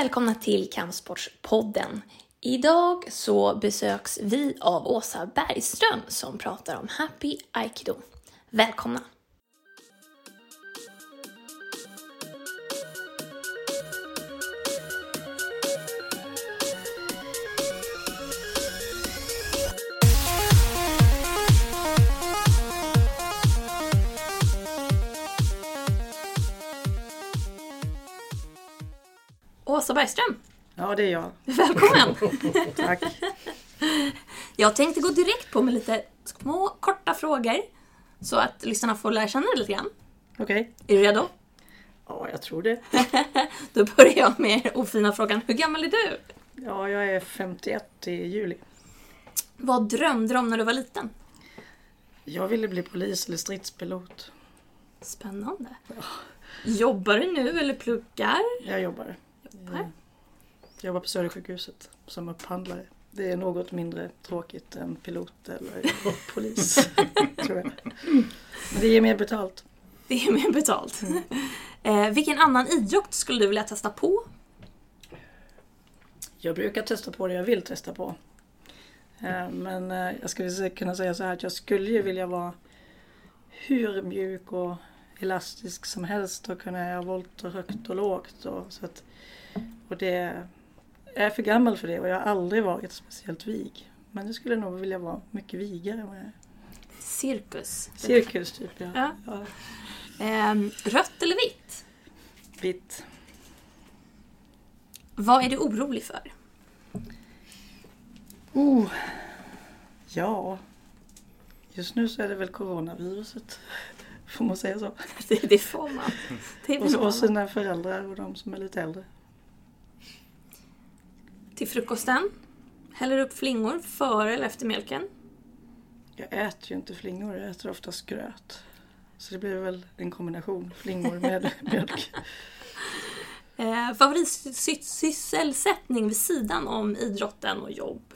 välkomna till Kampsportspodden. Idag så besöks vi av Åsa Bergström som pratar om Happy Aikido. Välkomna! Åsa Bergström, Ja, det är jag. välkommen! Tack. Jag tänkte gå direkt på med lite små korta frågor så att lyssnarna får lära känna dig lite grann. Okej. Är du redo? Ja, jag tror det. Då börjar jag med den ofina frågan. Hur gammal är du? Ja, jag är 51 i juli. Vad drömde du om när du var liten? Jag ville bli polis eller stridspilot. Spännande. Jobbar du nu eller pluggar? Jag jobbar. Jobbar. Jag jobbar på Södersjukhuset som upphandlare. Det är något mindre tråkigt än pilot eller polis, tror jag. Men det ger mer betalt. Det är mer betalt. Eh, vilken annan idrott skulle du vilja testa på? Jag brukar testa på det jag vill testa på. Eh, Men eh, jag skulle kunna säga så här att jag skulle ju vilja vara hur mjuk och elastisk som helst och kunna göra volter högt och lågt. Och, så att, och det jag är för gammal för det och jag har aldrig varit speciellt vig. Men jag skulle nog vilja vara mycket vigare än vad jag är. Cirkus. Cirkus typ, ja. Ja. ja. Eh, rött eller vitt? Vitt. Vad är du orolig för? Oh. Ja. Just nu så är det väl coronaviruset. Får man säga så? Det, det får man. Det Och, får och sina föräldrar och de som är lite äldre. Till frukosten? Häller upp flingor före eller efter mjölken? Jag äter ju inte flingor, jag äter oftast gröt. Så det blir väl en kombination, flingor med mjölk. Eh, favoritsysselsättning vid sidan om idrotten och jobb?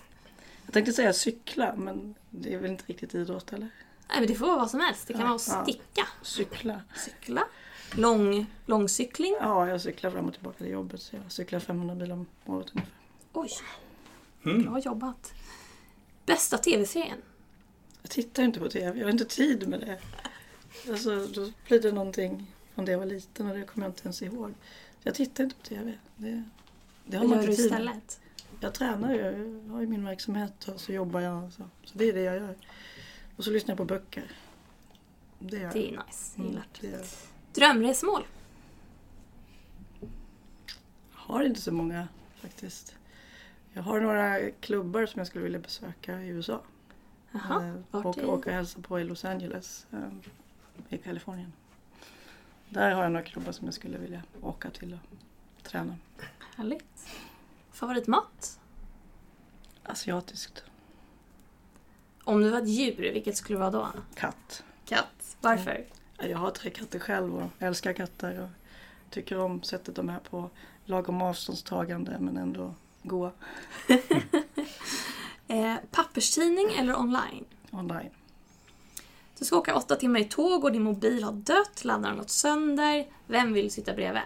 Jag tänkte säga cykla, men det är väl inte riktigt idrott eller? Nej, men det får vara vad som helst. Det kan Ja, vara att ja. sticka, Cykla. cykla, lång, långcykling. Ja, jag cyklar fram och tillbaka till jobbet. Så jag cyklar 500 mil om året ungefär. Oj, Mm. bra jobbat. Bästa tv-serien? Jag tittar inte på TV, jag har inte tid med det. Alltså, då blir det någonting från det jag var liten och det kommer jag inte ens ihåg. Jag tittar inte på TV. Det, det har Vad man gör du istället? Jag tränar ju, jag har ju min verksamhet och så jobbar jag. Så, så det är det jag gör. Och så lyssnar jag på böcker. Det gör Det jag. är nice. Jag Mm, gillar det gör jag. Drömresmål? har inte så många faktiskt. Jag har några klubbar som jag skulle vilja besöka i USA. Jaha, Eh, vart åka, åka och hälsa på i Los Angeles eh, i Kalifornien. Där har jag några klubbar som jag skulle vilja åka till och träna. Härligt. Favoritmat? Asiatiskt. Om du var ett djur, vilket skulle det vara då? Katt. Katt. Varför? Jag har tre katter själv och älskar katter och tycker om sättet de är på. Lagom avståndstagande men ändå goa Eh, papperstidning eller online? online. Du ska åka åtta timmar i tåg och din mobil har dött, laddaren har gått sönder. Vem vill sitta bredvid?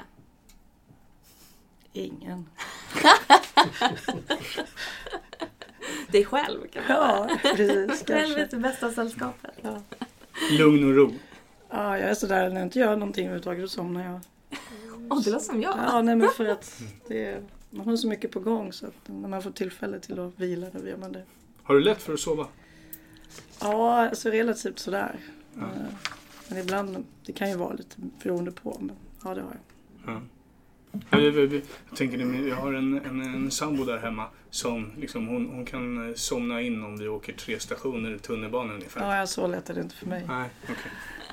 Ingen. Dig själv kan man Ja, precis. Själv är det bästa sällskapet. Ja. Lugn och ro. ja, jag är sådär när jag inte gör någonting överhuvudtaget då somnar jag. Åh, det låter som jag. Ja, nej men för att det är, man har så mycket på gång så att när man får tillfälle till att vila då gör man det. Har du lätt för att sova? Ja, alltså relativt sådär. Ja. Eh, Men ibland, det kan ju vara lite beroende på. Men ja, det har jag. Ja. Jag, tänker, jag har en, en, en sambo där hemma som liksom, hon, hon kan somna in om vi åker tre stationer i tunnelbanan ungefär. Ja, så lätt är det inte för mig. Nej, okej.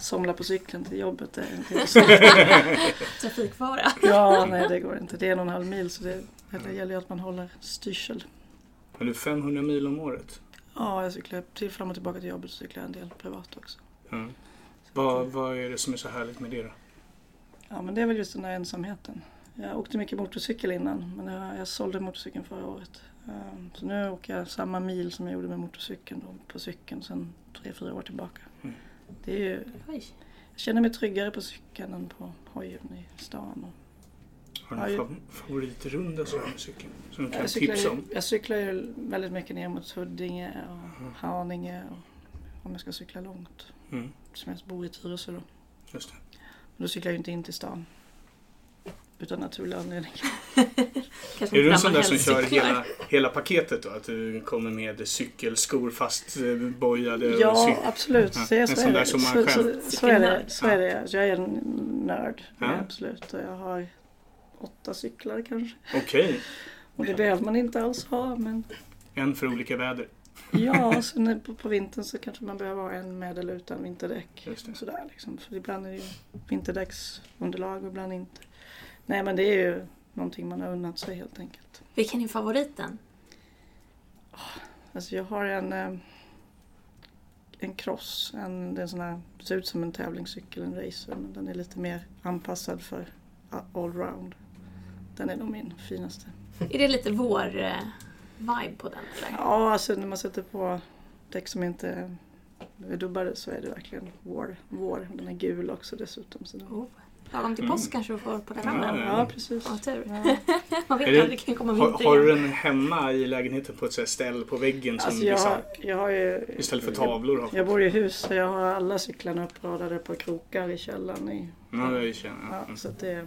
Somla på cykeln till jobbet är inte. Trafikfara. Ja, nej det går inte. Det är en och en halv mil så det, det gäller ju att man håller styrsel. Har du 500 mil om året? Ja, jag cyklar till fram och tillbaka till jobbet så cyklar en del privat också. Ja. Vad, vad är det som är så härligt med det då? Ja, men det är väl just den där ensamheten. Jag åkte mycket motorcykel innan, men jag, jag sålde motorcykeln förra året. Ehm, Så nu åker jag samma mil som jag gjorde med motorcykeln då, på cykeln sedan tre, fyra år tillbaka. Mm. Det är ju, jag känner mig tryggare på cykeln än på hojen i stan. Och, Har du någon fav- favoritrunda så med cykeln? Som du kan Jag cyklar, tipsa ju, om? jag cyklar ju väldigt mycket ner mot Huddinge och Haninge och om jag ska cykla långt. Mm, Som jag bor i Tyresö då. just det. Men då cyklar jag ju inte in till stan. Utan naturlig anledning. Kanske Är du en sån där som kör hela, hela paketet då? Att du kommer med cykelskor fastbojade? och Ja, absolut. Ja, Så, är- en så, sån är där det. som man själv- så, så är det. Cykelnörd. Så är det. Så jag är en nörd. Ja. absolut. Och jag har åtta cyklar kanske. Okej, Och det behöver man inte alls ha. Men en för olika väder. ja, så när, på, på vintern så kanske man behöver ha en med eller utan vinterdäck. Just det. Och sådär, liksom. För ibland är det ju vinterdäcksunderlag och ibland inte. Nej men det är ju någonting man har unnat sig helt enkelt. Vilken är favoriten? Alltså jag har en, eh, en cross. En, det är en sån här, ser ut som en tävlingscykel, en racer. Men den är lite mer anpassad för allround. Den är nog min finaste. Är det lite vår eh, vibe på den eller? Ja, alltså när man sätter på däck som inte är dubbade så är det verkligen vår. vår. Den är gul också dessutom. Så den, Oh. Lagom till Mm. påsk kanske du får på den Ja, andra. ja. ja, precis. Vad tur. Ja. Man vet det- aldrig, det kan komma Har, vinter har du den hemma i lägenheten på ett ställ på väggen som Alltså jag, vissa, har, jag har ju... istället för tavlor har Jag bor i hus så jag har alla cyklarna uppradade på krokar i källaren. I, Ja, jag känner. ja, Mm. så att det,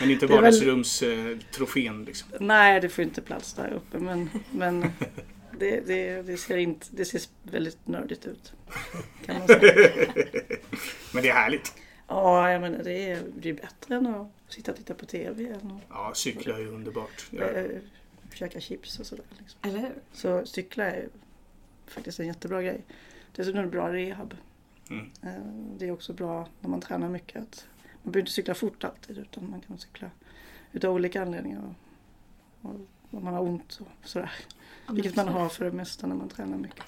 Men inte det är väl- vardagsrumstrofén liksom. nej, det får inte plats där uppe men, men det, det, det, ser inte, det ser väldigt nördigt ut. Kan man säga. Men det är härligt. Ja, jag menar det är, det är bättre än att sitta och titta på TV än Ja, cykla är ju underbart. att Ja. äh, käka chips och sådär. Liksom. Eller hur? Så cykla är faktiskt en jättebra grej. Dessutom är det bra rehab. Mm. Eh, Det är också bra när man tränar mycket. Att man behöver inte cykla fort alltid utan man kan cykla utav olika anledningar. Och, man har ont och sådär. Ja, Vilket man har för det mesta när man tränar mycket.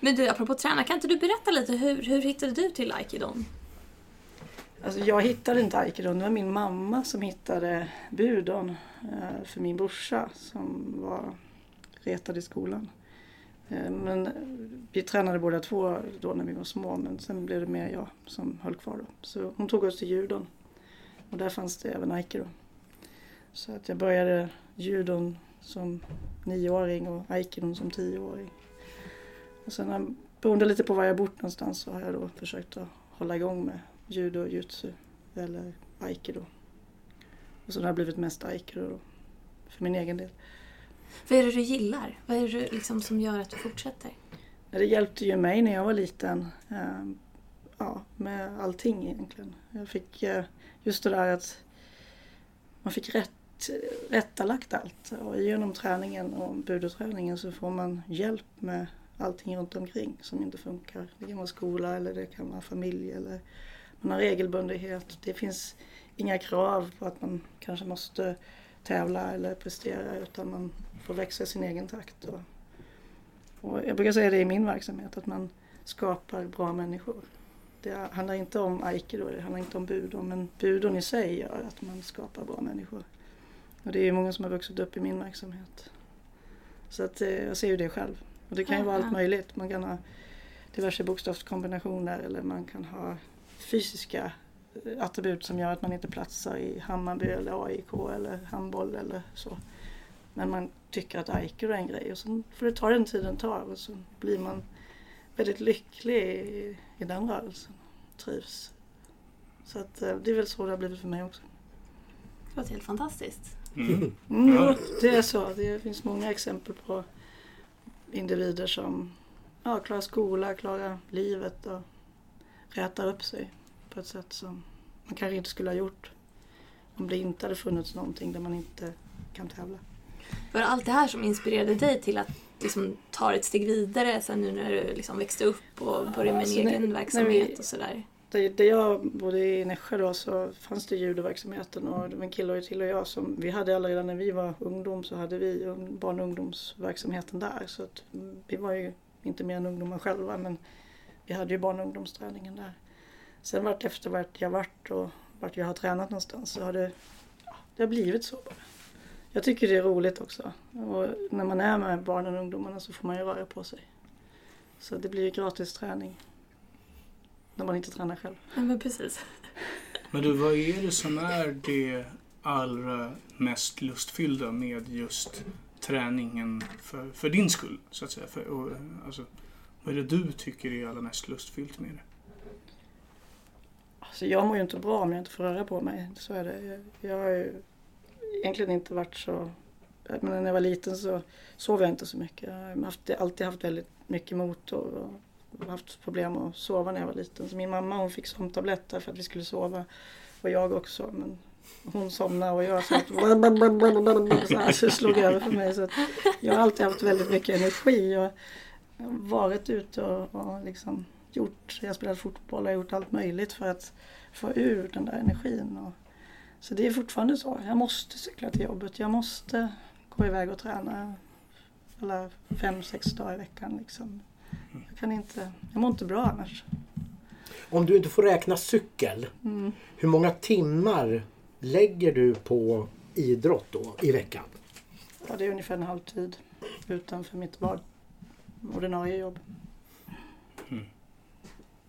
Men du, apropå träna, kan inte du berätta lite hur, hur hittade du till aikido? Alltså jag hittade inte aikido. Det var min mamma som hittade budon eh, för min brorsa som var retad i skolan. Eh, men vi tränade båda två då när vi var små men sen blev det mer jag som höll kvar då. Så hon tog oss till judon och där fanns det även aikido. Så att jag började judon som nioåring och aikidon som tioåring. Och sen beroende lite på var jag bott någonstans så har jag då försökt att hålla igång med judo, jutsu eller aikido. Och så har det blivit mest aikido då, för min egen del. Vad är det du gillar? Vad är det liksom, som gör att du fortsätter? Det hjälpte ju mig när jag var liten. eh, Ja, med allting egentligen. Jag fick eh, just det där att man fick rätt, rättalagt allt. Och genom träningen och budoträningen så får man hjälp med allting runt omkring som inte funkar. Det kan vara skola eller det kan vara familj eller man har regelbundenhet. Det finns inga krav på att man kanske måste tävla eller prestera utan man får växa i sin egen takt. Och, och jag brukar säga det i min verksamhet att man skapar bra människor. Det handlar inte om aikido, det handlar inte om budon men budon i sig gör att man skapar bra människor. Och det är ju många som har vuxit upp i min verksamhet. Så att eh, jag ser ju det själv. Och det kan ju vara allt möjligt. Man kan ha diverse bokstavskombinationer eller man kan ha fysiska eh, attribut som gör att man inte platsar i Hammarby eller AIK eller handboll eller så. Men man tycker att aikido är en grej och så får det ta den tiden tar och så blir man väldigt lycklig i, i den rörelsen. Trivs. Så att eh, det är väl så det har blivit för mig också. Det låter helt fantastiskt. Mm. Mm, Ja. Det är så. Det finns många exempel på individer som ja, klarar skola, klarar livet och rätar upp sig på ett sätt som man kanske inte skulle ha gjort om det inte hade funnits någonting där man inte kan tävla. Var det allt det här som inspirerade dig till att liksom, ta ett steg vidare sen nu när du liksom växte upp och började med Alltså, en när- egen när verksamhet vi- och sådär? Där, jag bodde i Nässjö då så fanns det judoverksamheten och det var en kille till och jag som vi hade alla redan när vi var ungdom så hade vi barn och ungdomsverksamheten där så att vi var ju inte mer än ungdomar själva men vi hade ju barn och ungdomsträningen där. Sen vart efter vart jag vart och vart jag har tränat någonstans så har det, ja, det har blivit så bara. Jag tycker det är roligt också och när man är med barnen och ungdomarna så får man ju röra på sig. Så det blir ju gratis träning. När man inte tränar själv. Ja, men precis. Men du, vad är det som är det allra mest lustfyllda med just träningen för, för din skull? Så att säga. För, och, alltså, vad är det du tycker är allra mest lustfyllt med det? Alltså jag mår ju inte bra om jag inte får röra på mig. Så är det. Jag, har ju egentligen inte varit så... Men när jag var liten så sov jag inte så mycket. Jag har haft, alltid haft väldigt mycket motor och haft problem att sova när jag var liten. Så min mamma hon fick sömntabletter för att vi skulle sova. Och jag också. Men hon somnade och jag satt så här, så slog över för mig. Så jag har alltid haft väldigt mycket energi och varit ute och, och liksom gjort, jag har spelat fotboll och gjort allt möjligt för att få ur den där energin. Och, så det är fortfarande så. Jag måste cykla till jobbet. Jag måste gå iväg och träna alla fem, sex dagar i veckan. Liksom. Jag kan inte, jag mår inte bra annars. Om du inte får räkna cykel, mm. hur många timmar lägger du på idrott då i veckan? Ja, det är ungefär en halvtid utanför mitt ordinarie jobb. Mm.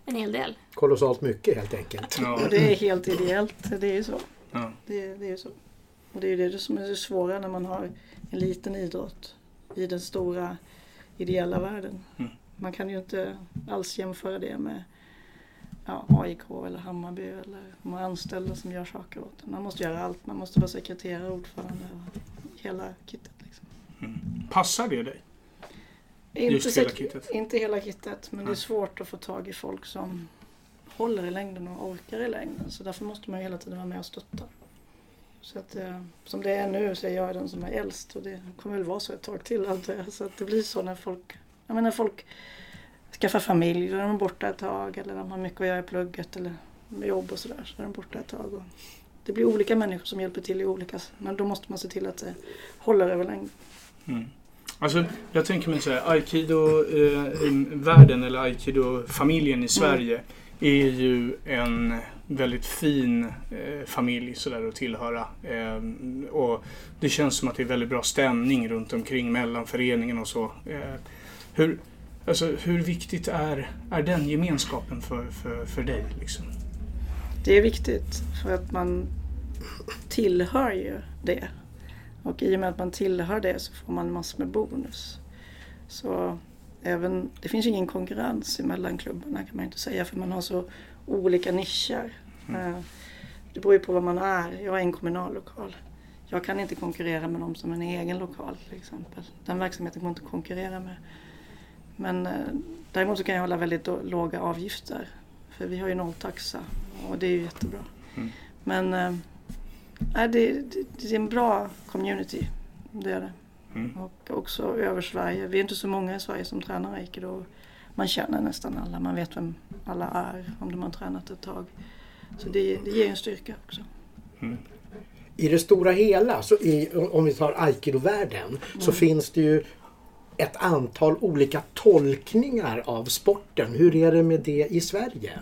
En hel del. Kolossalt mycket helt enkelt. Ja. Och det är helt ideellt. Det är ju så. Ja. Det, det är så. Och det är det som är det svåra när man har en liten idrott i den stora ideella världen. Mm. Man kan ju inte alls jämföra det med ja, AIK eller Hammarby eller de anställda som gör saker åt en. Man måste göra allt. Man måste vara sekreterare, ordförande och hela kittet. Liksom. Mm. Passar det dig? Inte, hela kittet? inte hela kittet, men Nej. det är svårt att få tag i folk som håller i längden och orkar i längden. Så därför måste man hela tiden vara med och stötta. Så att, eh, som det är nu så är jag den som är äldst och det kommer väl vara så ett tag till antar jag. Så att det blir så när folk, jag menar folk skaffar familj, då är de borta ett tag eller de har mycket att göra i plugget eller med jobb och sådär. Så är de borta ett tag. Och det blir olika människor som hjälper till i olika, men då måste man se till att det håller över längden. Mm. Alltså, jag tänker mig så här, aikido-världen eh, eller aikido-familjen i Sverige är ju en väldigt fin eh, familj sådär att tillhöra. Eh, och det känns som att det är väldigt bra stämning runt omkring mellan föreningen och så. Eh, hur, alltså, hur viktigt är, är den gemenskapen för, för, för dig? Liksom? Det är viktigt för att man tillhör ju det. Och i och med att man tillhör det så får man massor med bonus. Så även, det finns ingen konkurrens mellan klubbarna kan man inte säga för man har så olika nischer. Mm. Eh, det beror ju på vad man är. Jag är en kommunal lokal. Jag kan inte konkurrera med någon som är en egen lokal till exempel. Den verksamheten går inte att konkurrera med. Men eh, däremot så kan jag hålla väldigt låga avgifter. För vi har ju nolltaxa och det är ju jättebra. Mm. Men eh, Nej, det, det, det, är en bra community. Det är det. Mm. Och också över Sverige. Vi är inte så många i Sverige som tränar aikido. Man känner nästan alla. Man vet vem alla är om de har tränat ett tag. Så det, det ger en styrka också. Mm. I det stora hela, så i, om vi tar aikido-världen, mm. så finns det ju ett antal olika tolkningar av sporten. Hur är det med det i Sverige?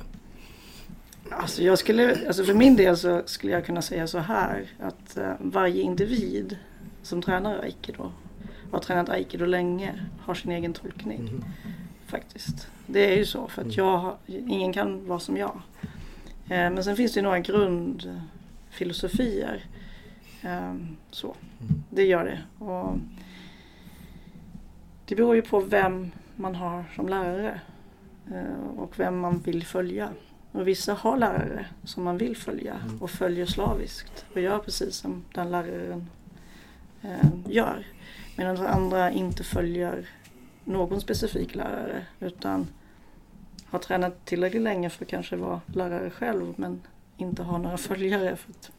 Alltså jag skulle, alltså för min del så skulle jag kunna säga så här att uh, varje individ som tränar aikido och har tränat aikido länge har sin egen tolkning. Mm. Faktiskt. Det är ju så för att mm. jag, ingen kan vara som jag. Uh, men sen finns det några grundfilosofier. Um, så. Mm. Det gör det. Och det beror ju på vem man har som lärare uh, och vem man vill följa. Och vissa har lärare som man vill följa mm. och följer slaviskt och gör precis som den läraren eh, gör. Medan andra inte följer någon specifik lärare utan har tränat tillräckligt länge för att kanske vara lärare själv men inte har några följare för att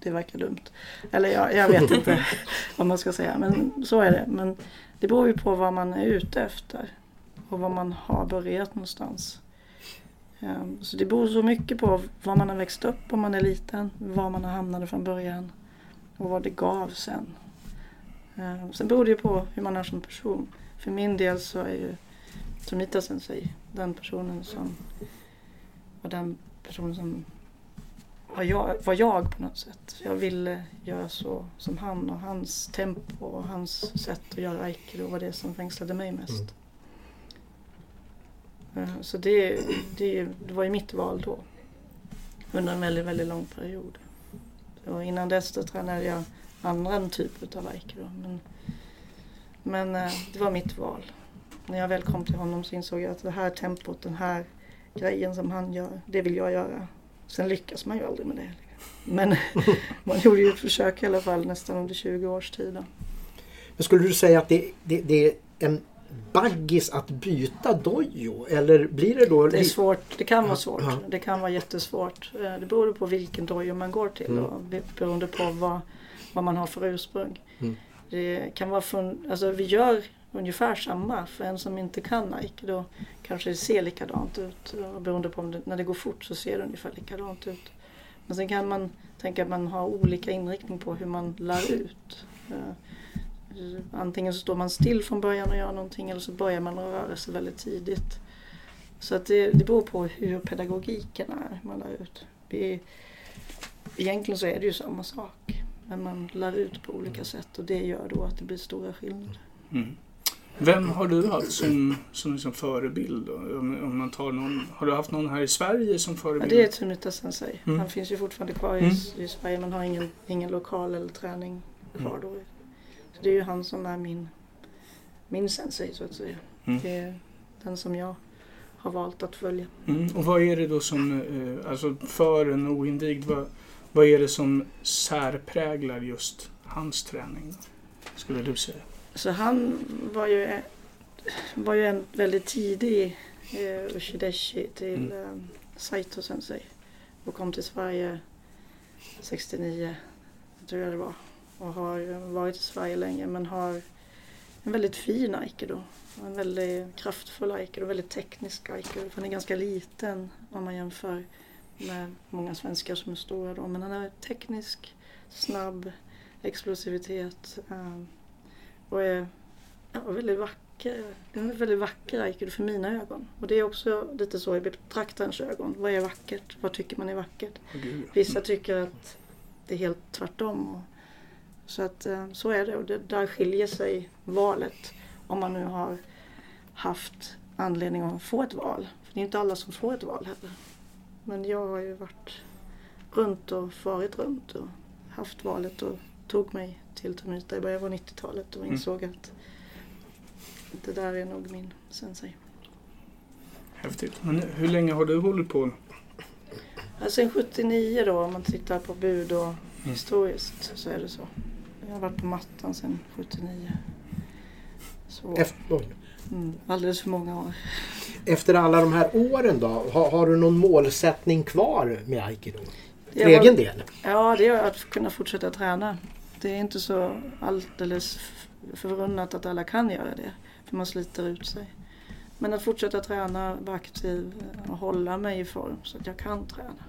det verkar dumt. Eller jag, jag vet inte vad man ska säga men så är det. Men det beror ju på vad man är ute efter och vad man har börjat någonstans. Ehm, så det beror så mycket på var man har växt upp om man är liten, var man har hamnat från början och vad det gav sen. Ehm, sen beror det ju på hur man är som person. För min del så är ju Tomita Sensei den personen som var den personen som var jag, var jag på något sätt. Jag ville göra så som han och hans tempo och hans sätt att göra aikido var det som fängslade mig mest. Eh, så det, det, det var ju mitt val då. under en väldigt, väldigt lång period. Och innan dess då tränade jag andra typer av aikido. Men, men eh, det var mitt val. När jag väl kom till honom så insåg jag att det här tempot, den här grejen som han gör, det vill jag göra. Sen lyckas man ju aldrig med det. Men man gjorde ju ett försök i alla fall nästan under 20 års tid. Då. Men skulle du säga att det, det, det är en baggis att byta dojo? Eller blir det då... Det är svårt. Det kan vara svårt. Det kan vara jättesvårt. Eh, det beror på vilken dojo man går till mm. och beroende på vad, vad man har för ursprung. Mm. Det kan vara fun, alltså vi gör ungefär samma. För en som inte kan aikido kanske det ser likadant ut. Beroende på om det, när det går fort så ser det ungefär likadant ut. Men sen kan man tänka att man har olika inriktning på hur man lär ut. Eh, antingen så står man still från början och gör någonting eller så börjar man röra sig väldigt tidigt. Så att det, det beror på hur pedagogiken är man lär ut. Vi, egentligen så är det ju samma sak. Men man lär ut på olika sätt och det gör då att det blir stora skillnader. Mm. Vem har du haft som, som liksom förebild? Om, om, man tar någon, har du haft någon här i Sverige som förebild? Ja, det är Tunita Sensei. Mm. Han finns ju fortfarande kvar i, mm. i Sverige men har ingen, ingen lokal eller träning kvar mm. då. Det är ju han som är min, min sensei så att säga. Mm. Det är den som jag har valt att följa. Mm. Och vad är det då som, eh, alltså för en oinvigd, vad, vad är det som särpräglar just hans träning? Då, skulle du säga? Så han var ju, var ju en väldigt tidig eh, Ushideshi till mm. eh, Saito Sensei och kom till Sverige 69, tror jag det var. Och har varit i Sverige länge men har en väldigt fin aikido. En väldigt kraftfull aikido, väldigt teknisk aikido. Han är ganska liten om man jämför med många svenskar som är stora då. Men han är teknisk, snabb, explosivitet. Um, och är ja, väldigt vacker. Det är en väldigt vacker aikido för mina ögon. Och det är också lite så i betraktarens ögon. Vad är vackert? Vad tycker man är vackert? Vissa tycker att det är helt tvärtom. Så att eh, så är det och det, där skiljer sig valet om man nu har haft anledning att få ett val. För det är inte alla som får ett val heller. Men jag har ju varit runt och farit runt och haft valet och tog mig till Tomita i början av 90-talet och mm. insåg mm. att det där är nog min sensei. Häftigt. Men hur länge har du hållit på? Ja, sen 79 då om man tittar på bud och mm. historiskt så är det så. Jag har varit på mattan sedan 79. Så, Efter, mm, alldeles för många år. Efter alla de här åren då, har, har du någon målsättning kvar med aikido? För egen del? Ja, det är att kunna fortsätta träna. Det är inte så alldeles förunnat att alla kan göra det. För man sliter ut sig. Men att fortsätta träna, vara aktiv och hålla mig i form så att jag kan träna.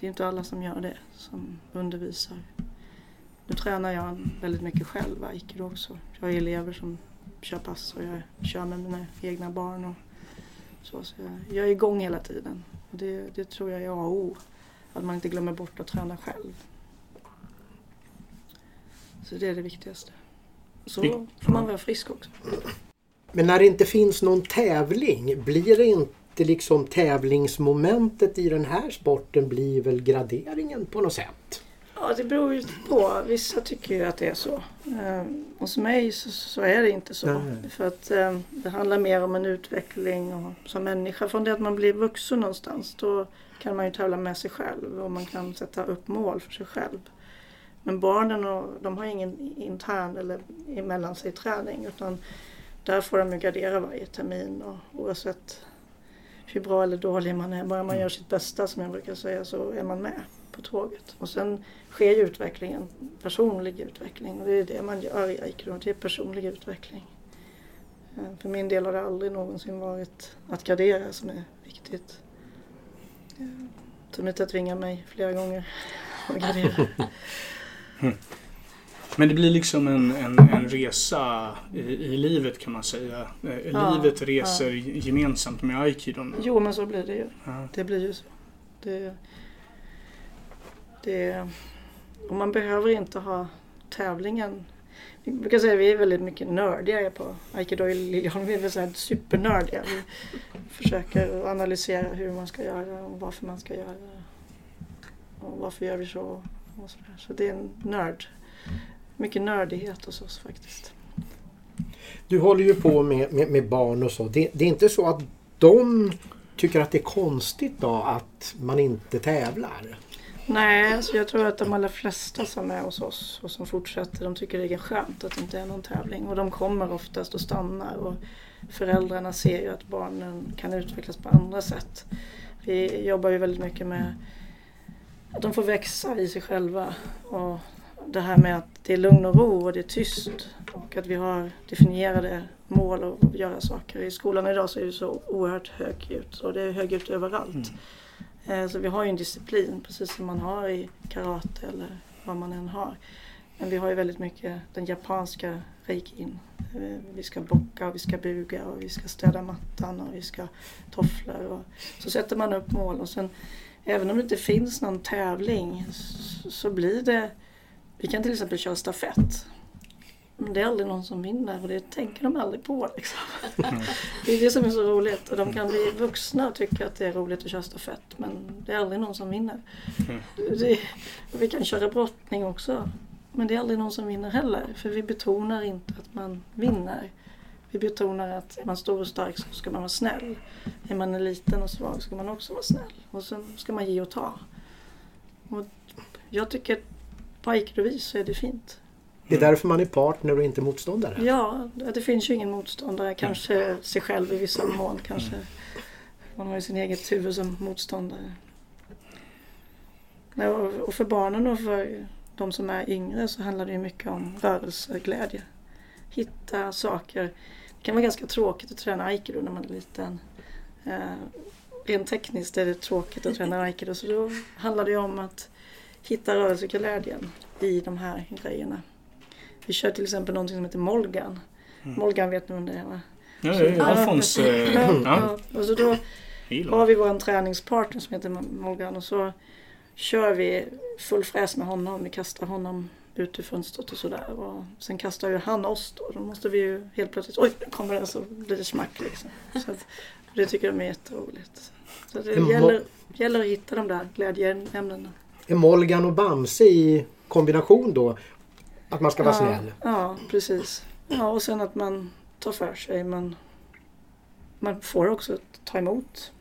Det är inte alla som gör det, som undervisar. Nu tränar jag väldigt mycket själv, aikido också. Jag har elever som kör pass och jag kör med mina egna barn. Och så, så jag, jag är igång hela tiden. Och det, det tror jag är A och O. Att man inte glömmer bort att träna själv. Så det är det viktigaste. Så får man vara frisk också. Men när det inte finns någon tävling, blir det inte liksom tävlingsmomentet i den här sporten blir väl graderingen på något sätt? Ja, det beror ju på. Vissa tycker ju att det är så. Eh, hos mig så, så, är det inte så. Nej. För att eh, det handlar mer om en utveckling och, som människa. Från det att man blir vuxen någonstans då kan man ju tävla med sig själv och man kan sätta upp mål för sig själv. Men barnen och, de har ingen intern eller emellan sig träning utan där får de ju gardera varje termin och oavsett hur bra eller dålig man är, bara man mm. gör sitt bästa som jag brukar säga så är man med på tåget. Och sen sker ju utvecklingen, personlig utveckling och det är det man gör i aikido, det är personlig utveckling. Eh, för min del har det aldrig någonsin varit att gardera som är viktigt. Tomita eh, tvingar mig flera gånger att gardera. Men det blir liksom en, en, en resa i, i, livet kan man säga. Eh, ja, livet reser ja. gemensamt med aikidon. Jo men så blir det ju. Ja. Det blir ju så. Det, det, och man behöver inte ha tävlingen. Vi brukar säga att vi är väldigt mycket nördiga på Aikido i Liljeholm. Vi är så supernördiga. Vi försöker analysera hur man ska göra och varför man ska göra. och varför gör vi så? Och så, där. så det är en nörd. Mycket nördighet hos oss faktiskt. Du håller ju på med, med, med barn och så. Det, det, är inte så att de tycker att det är konstigt då att man inte tävlar? Nej, alltså jag tror att de allra flesta som är hos oss och som fortsätter, de tycker det är skönt att det inte är någon tävling. Och de kommer oftast och stannar. Och föräldrarna ser ju att barnen kan utvecklas på andra sätt. Vi jobbar ju väldigt mycket med att de får växa i sig själva. Och det här med att det är lugn och ro och det är tyst. Och att vi har definierade mål och göra saker. I skolan idag så är det så oerhört högljutt och det är högljutt överallt. Mm. Eh, så vi har ju en disciplin precis som man har i karate eller vad man än har. Men vi har ju väldigt mycket den japanska reikin. Eh, vi ska bocka och vi ska buga och vi ska städa mattan och vi ska tofflor. Och så sätter man upp mål och sen även om det inte finns någon tävling så blir det vi kan till exempel köra stafett. Men det är aldrig någon som vinner och det tänker de aldrig på. Liksom. Det är det som är så roligt. Och de kan bli vuxna och tycka att det är roligt att köra stafett men det är aldrig någon som vinner. Mm. Det, vi kan köra brottning också. Men det är aldrig någon som vinner heller. För vi betonar inte att man vinner. Vi betonar att är man stor och stark så ska man vara snäll. Är man liten och svag ska man också vara snäll. Och sen ska man ge och ta. Och jag tycker på aikido så är det fint. Det är därför man är partner och inte motståndare? Ja, det finns ju ingen motståndare. Kanske sig själv i vissa mån. Kanske. Man har ju sin eget huvud som motståndare. Och för barnen och för de som är yngre så handlar det ju mycket om rörelseglädje. Hitta saker. Det kan vara ganska tråkigt att träna aikido när man är liten. Eh, rent tekniskt är det tråkigt att träna aikido så då handlar det ju om att hitta rörelseglädjen i de här grejerna. Vi kör till exempel någonting som heter Molgan. Mm. Molgan vet ni om det är va? Ja, ja, ja. Alfons. ja, ja. Och så då har vi vår träningspartner som heter Molgan och så kör vi full fräs med honom. Vi kastar honom ut ur fönstret och sådär. Och sen kastar ju han oss då. Då måste vi ju helt plötsligt, oj, kommer den så blir det smack liksom. Så att, det tycker de är jätteroligt. Så det gäller, gäller att hitta de där glädjeämnena. Är Molgan och Bamse i kombination då? Att man ska vara ja, snäll? Ja, precis. Ja, och sen att man tar för sig. Man, man får också ta emot.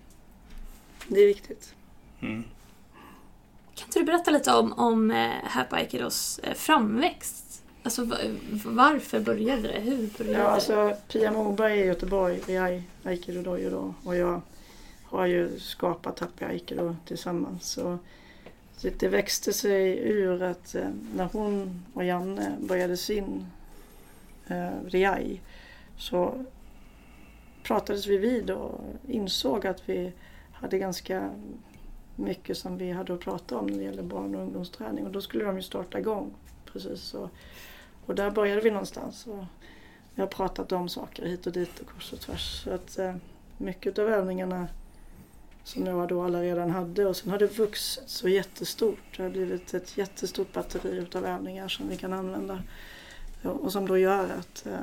Det är viktigt. Mm. Kan inte du berätta lite om, om eh, Happy Aikidos eh, framväxt? Alltså varför började det? Hur började ja, Alltså, Pia Moberg i Göteborg, vi är Aikido Dojo då och jag har ju skapat Happy Aikido tillsammans. Och det växte sig ur att eh, när hon och Janne började sin eh, Riai så pratades vi vid och insåg att vi hade ganska mycket som vi hade att prata om när det gäller barn och ungdomsträning och då skulle de ju starta igång. Precis så. Och där började vi någonstans. Och vi har pratat om saker hit och dit och kors och tvärs. Så att, eh, mycket av övningarna som jag då alla redan hade och sen har det vuxit så jättestort. Det har blivit ett jättestort batteri utav övningar som vi kan använda och som då gör att eh,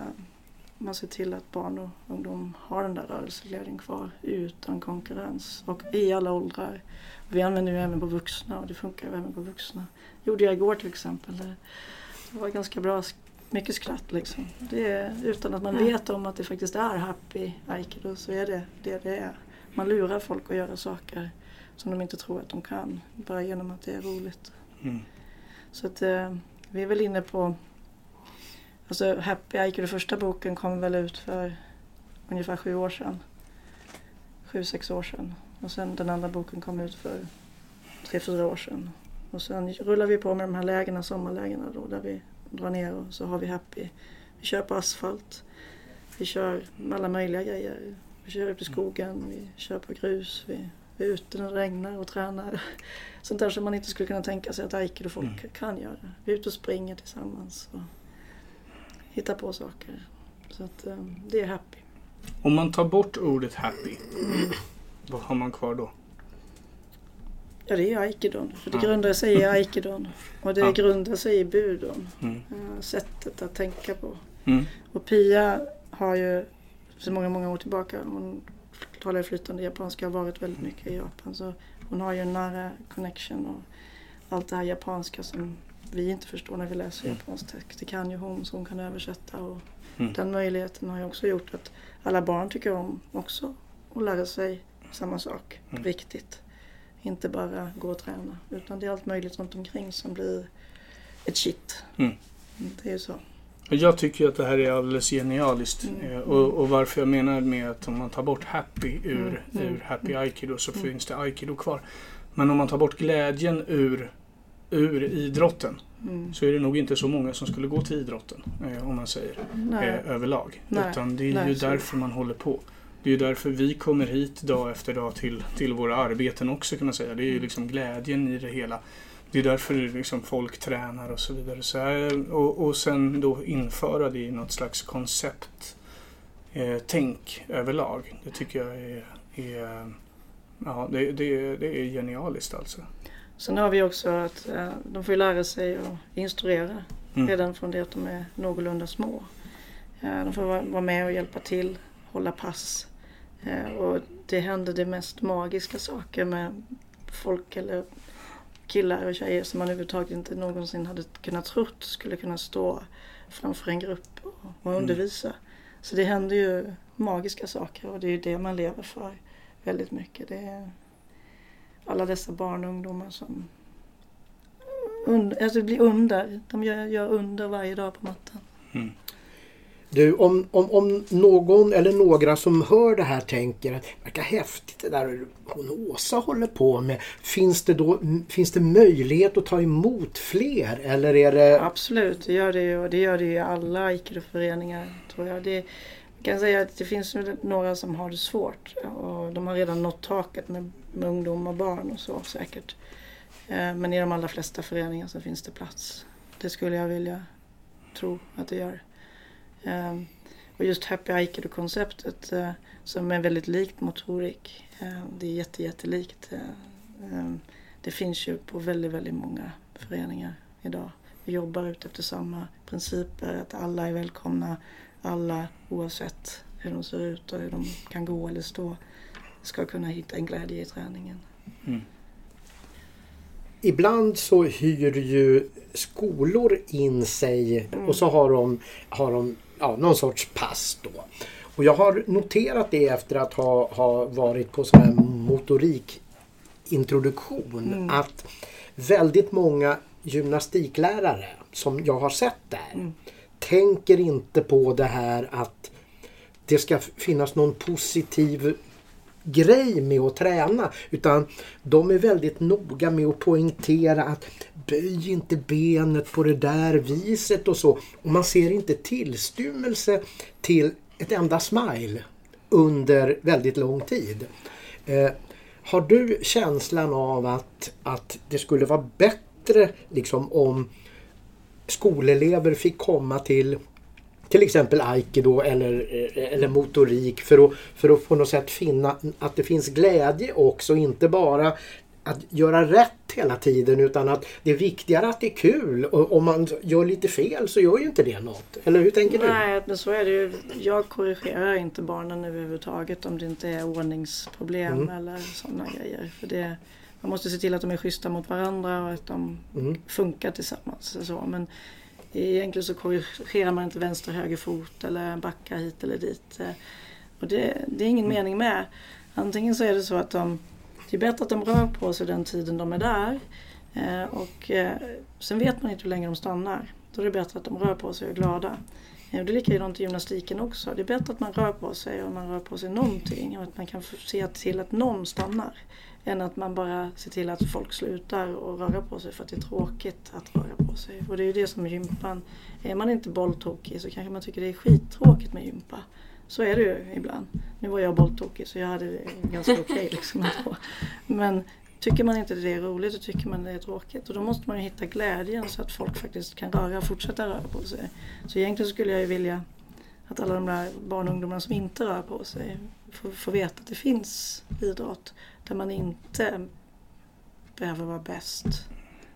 man ser till att barn och ungdom har den där rörelseglädjen kvar utan konkurrens och i alla åldrar. Vi använder ju även på vuxna och det funkar även på vuxna. gjorde jag igår till exempel. Det var ganska bra, mycket skratt liksom. Det är, utan att man vet om att det faktiskt är happy aikido så är det det det är. Man lurar folk att göra saker som de inte tror att de kan. Bara genom att det är roligt. Mm. Så att eh, vi är väl inne på Alltså Happy Aikido, första boken kom väl ut för ungefär sju år sedan. Sju, sex år sedan. Och sen den andra boken kom ut för tre, fyra år sedan. Och sen rullar vi på med de här lägena, sommarlägena då, där vi drar ner och så har vi Happy. Vi kör på asfalt. Vi kör med alla möjliga grejer. Vi kör upp i skogen, vi kör på grus, vi, vi är ute när det regnar och tränar. Sånt där som man inte skulle kunna tänka sig att aikido-folk mm. kan göra. Vi är ute och springer tillsammans och hittar på saker. Så att um, det är happy. Om man tar bort ordet happy, vad har man kvar då? Ja, det är aikidon. För det ja. grundar sig i aikidon. Och det ja. grundar sig i budon. Mm. sättet att tänka på. Mm. Och Pia har ju så många, många år tillbaka. Hon talar flytande japanska och har varit väldigt mycket i Japan. Så hon har ju en nära connection och allt det här japanska som vi inte förstår när vi läser Mm. japansk text. Det kan ju hon så hon kan översätta och Mm. den möjligheten har ju också gjort att alla barn tycker om också att lära sig samma sak Mm. riktigt. Inte bara gå och träna utan det är allt möjligt runt omkring som blir ett shit. Mm. Det är ju så. Jag tycker att det här är alldeles genialiskt. Mm. Eh, Och, och varför jag menar med att om man tar bort happy ur, Mm. ur happy aikido så Mm. finns det aikido kvar. Men om man tar bort glädjen ur, ur idrotten Mm. så är det nog inte så många som skulle gå till idrotten. Eh, om man säger eh, överlag. Nej. Utan det är Nej, ju det. därför man håller på. Det är ju därför vi kommer hit dag efter dag till, till våra arbeten också kan man säga. Det är ju liksom glädjen i det hela. Det är därför liksom folk tränar och så vidare. Så här, och, och sen då införa det i något slags koncept eh, tänk överlag. Det tycker jag är, är ja, det, det, det är genialiskt alltså. Sen har vi också att eh, de får lära sig att instruera Mm. redan från det att de är någorlunda små. Eh, de får vara, med och hjälpa till, hålla pass. Eh, och det händer det mest magiska saker med folk eller killar och tjejer som man överhuvudtaget inte någonsin hade kunnat trott skulle kunna stå framför en grupp och, Mm. undervisa. Så det händer ju magiska saker och det är ju det man lever för väldigt mycket. Det är alla dessa barn och ungdomar som under, alltså blir under. De gör, gör under varje dag på mattan. Mm. Du, om, om, om någon eller några som hör det här tänker att det verkar häftigt det där hon Åsa håller på med. Finns det då finns det möjlighet att ta emot fler eller är det... Absolut, det gör det ju. Och det gör det ju i alla Aikido-föreningar tror jag. Det, jag kan säga att det finns några som har det svårt. Och de har redan nått taket med, med ungdom och barn och så säkert. Eh, men i de allra flesta föreningar så finns det plats. Det skulle jag vilja tro att det gör. Eh, Och just Happy Aikido-konceptet eh, som är väldigt likt motorik. eh, Det är jätte, jättelikt. eh, eh, Det finns ju på väldigt, väldigt många föreningar idag. Vi jobbar ut efter samma principer, att alla är välkomna. Alla oavsett hur de ser ut och hur de kan gå eller stå ska kunna hitta en glädje i träningen. Mm. Ibland så hyr ju skolor in sig Mm. och så har de, har de ja, någon sorts pass då. Och jag har noterat det efter att ha, ha varit på sån här motorikintroduktion Mm. att väldigt många gymnastiklärare som jag har sett där Mm. tänker inte på det här att det ska finnas någon positiv grej med att träna. Utan de är väldigt noga med att poängtera att böj inte benet på det där viset och så. Och man ser inte tillstymmelse till ett enda smile under väldigt lång tid. Eh, har du känslan av att, att det skulle vara bättre liksom om skolelever fick komma till till exempel aikido eller, eller motorik för att, för att på något sätt finna att det finns glädje också. Inte bara att göra rätt hela tiden utan att det är viktigare att det är kul. Och om man gör lite fel så gör ju inte det något. Eller hur tänker du? Nej, men så är det ju. Jag korrigerar inte barnen överhuvudtaget om det inte är ordningsproblem Mm. eller sådana grejer. För det, man måste se till att de är schyssta mot varandra och att de Mm. funkar tillsammans. Så. Men egentligen så korrigerar man inte vänster och höger fot eller backar hit eller dit. Eh, Och det, det är ingen Mm. mening med. Antingen så är det så att de, det är bättre att de rör på sig den tiden de är där. Eh, Och eh, sen vet man inte hur länge de stannar. Då är det bättre att de rör på sig och är glada. Det är likadant i gymnastiken också. Det är bättre att man rör på sig och man rör på sig någonting och att man kan se till att någon stannar. Än att man bara ser till att folk slutar och röra på sig för att det är tråkigt att röra på sig. Och det är ju det som gympan. Är man inte bolltokig så kanske man tycker det är skittråkigt med gympa. Så är det ju ibland. Nu var jag bolltokig så jag hade det ganska okej liksom ändå. Men tycker man inte det är roligt så tycker man det är tråkigt. Och då måste man ju hitta glädjen så att folk faktiskt kan röra, fortsätta röra på sig. Så egentligen skulle jag ju vilja att alla de där barn och ungdomar som inte rör på sig får, får veta att det finns idrott där man inte behöver vara bäst.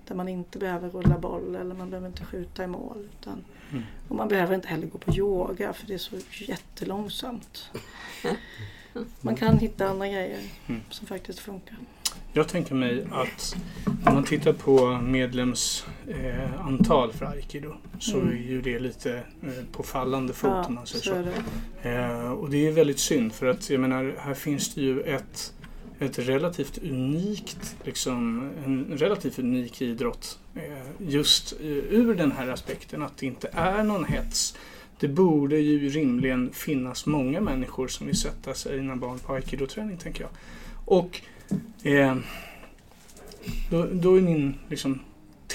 Där man inte behöver rulla boll eller man behöver inte skjuta i mål. Utan, Mm. Och man behöver inte heller gå på yoga för det är så jättelångsamt. Man kan hitta andra grejer Mm. som faktiskt funkar. Jag tänker mig att om man tittar på medlemsantal eh, för Aikido så Mm. är ju det lite eh, på fallande fot om man säger så så. det. Eh, och det är väldigt synd för att jag menar här finns det ju ett, ett relativt unikt, liksom, en relativt unik idrott. Eh, just eh, ur den här aspekten att det inte är någon hets. Det borde ju rimligen finnas många människor som vill sätta sina barn på aikido-träning tänker jag. Och eh, då, då är min liksom,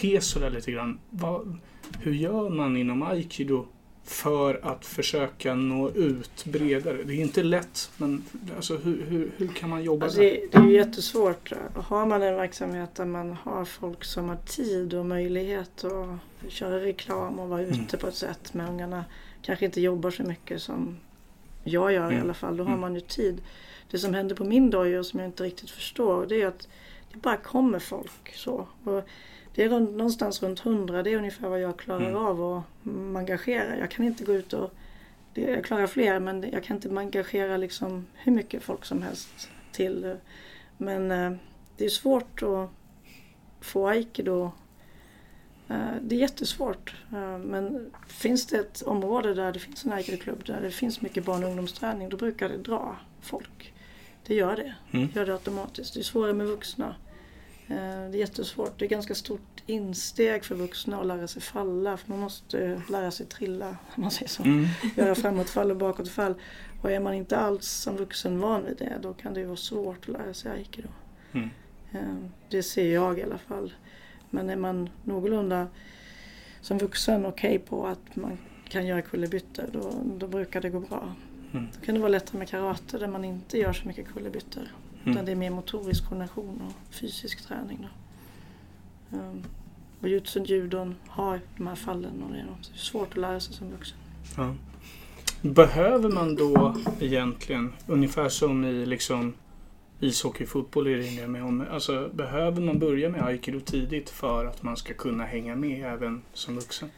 tes sådär lite grann. Vad, hur gör man inom aikido för att försöka nå ut bredare? Det är inte lätt, men alltså, hur, hur, hur kan man jobba Alltså det, det är jättesvårt. Har man en verksamhet där man har folk som har tid och möjlighet att köra reklam och vara Mm. ute på ett sätt med ungarna. Kanske inte jobbar så mycket som jag gör i Mm. alla fall. Då har Mm. man ju tid. Det som händer på min dojo som jag inte riktigt förstår det är att det bara kommer folk. så. Och det är någonstans runt 100. Det är ungefär vad jag klarar Mm. av att engagera. Jag kan inte gå ut och det, jag klarar fler men jag kan inte engagera liksom hur mycket folk som helst till. Men eh, det är svårt att få aikido. Eh, det är jättesvårt. Eh, men finns det ett område där det finns en aikido-klubb där det finns mycket barn och ungdomsträning då brukar det dra folk. Det gör det. Mm. Gör det automatiskt. Det är svårare med vuxna. Eh, Det är jättesvårt. Det är ganska stort insteg för vuxna att lära sig falla. För man måste lära sig trilla, om man säger så Mm. göra framåtfall och bakåtfall. Och är man inte alls som vuxen van vid det då kan det ju vara svårt att lära sig aikido. Mm. Eh, Det ser jag i alla fall. Men är man någorlunda som vuxen okej på att man kan göra kullerbyttor då, då brukar det gå bra. Mm. Då kan det vara lättare med karate där man inte gör så mycket kullerbyttor. Utan Mm. det är mer motorisk koordination och fysisk träning. Då. Um, och jutsun judon har de här fallen och det är svårt att lära sig som vuxen. Ja. Behöver man då egentligen, ungefär som i liksom ishockey, fotboll är det inne med om, alltså behöver man börja med aikido tidigt för att man ska kunna hänga med även som vuxen?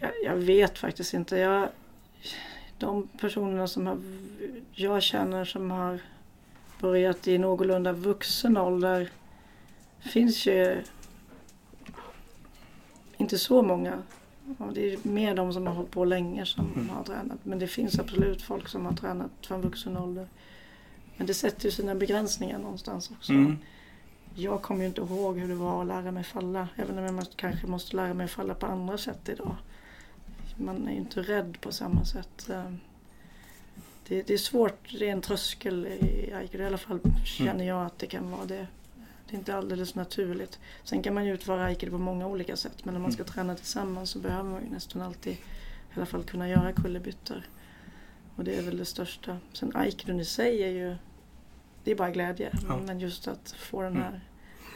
Jag, jag vet faktiskt inte. Jag, de personerna som har, jag känner som har börjat i någorlunda vuxen ålder finns ju inte så många. Och det är mer de som har hållit på länge som Mm. har tränat. Men det finns absolut folk som har tränat från vuxen ålder. Men det sätter ju sina begränsningar någonstans också. Mm. Jag kommer ju inte ihåg hur det var att lära mig falla. Även om jag kanske måste lära mig falla på andra sätt idag. Man är ju inte rädd på samma sätt. Det, det är svårt, det är en tröskel i aikido. I alla fall känner jag att det kan vara det. Det är inte alldeles naturligt. Sen kan man ju utföra aikido på många olika sätt. Men om man ska träna tillsammans så behöver man ju nästan alltid i alla fall kunna göra kullerbyttor. Och det är väl det största. Sen aikidon i sig är ju, det är bara glädje. Ja. Men just att få den Mm. här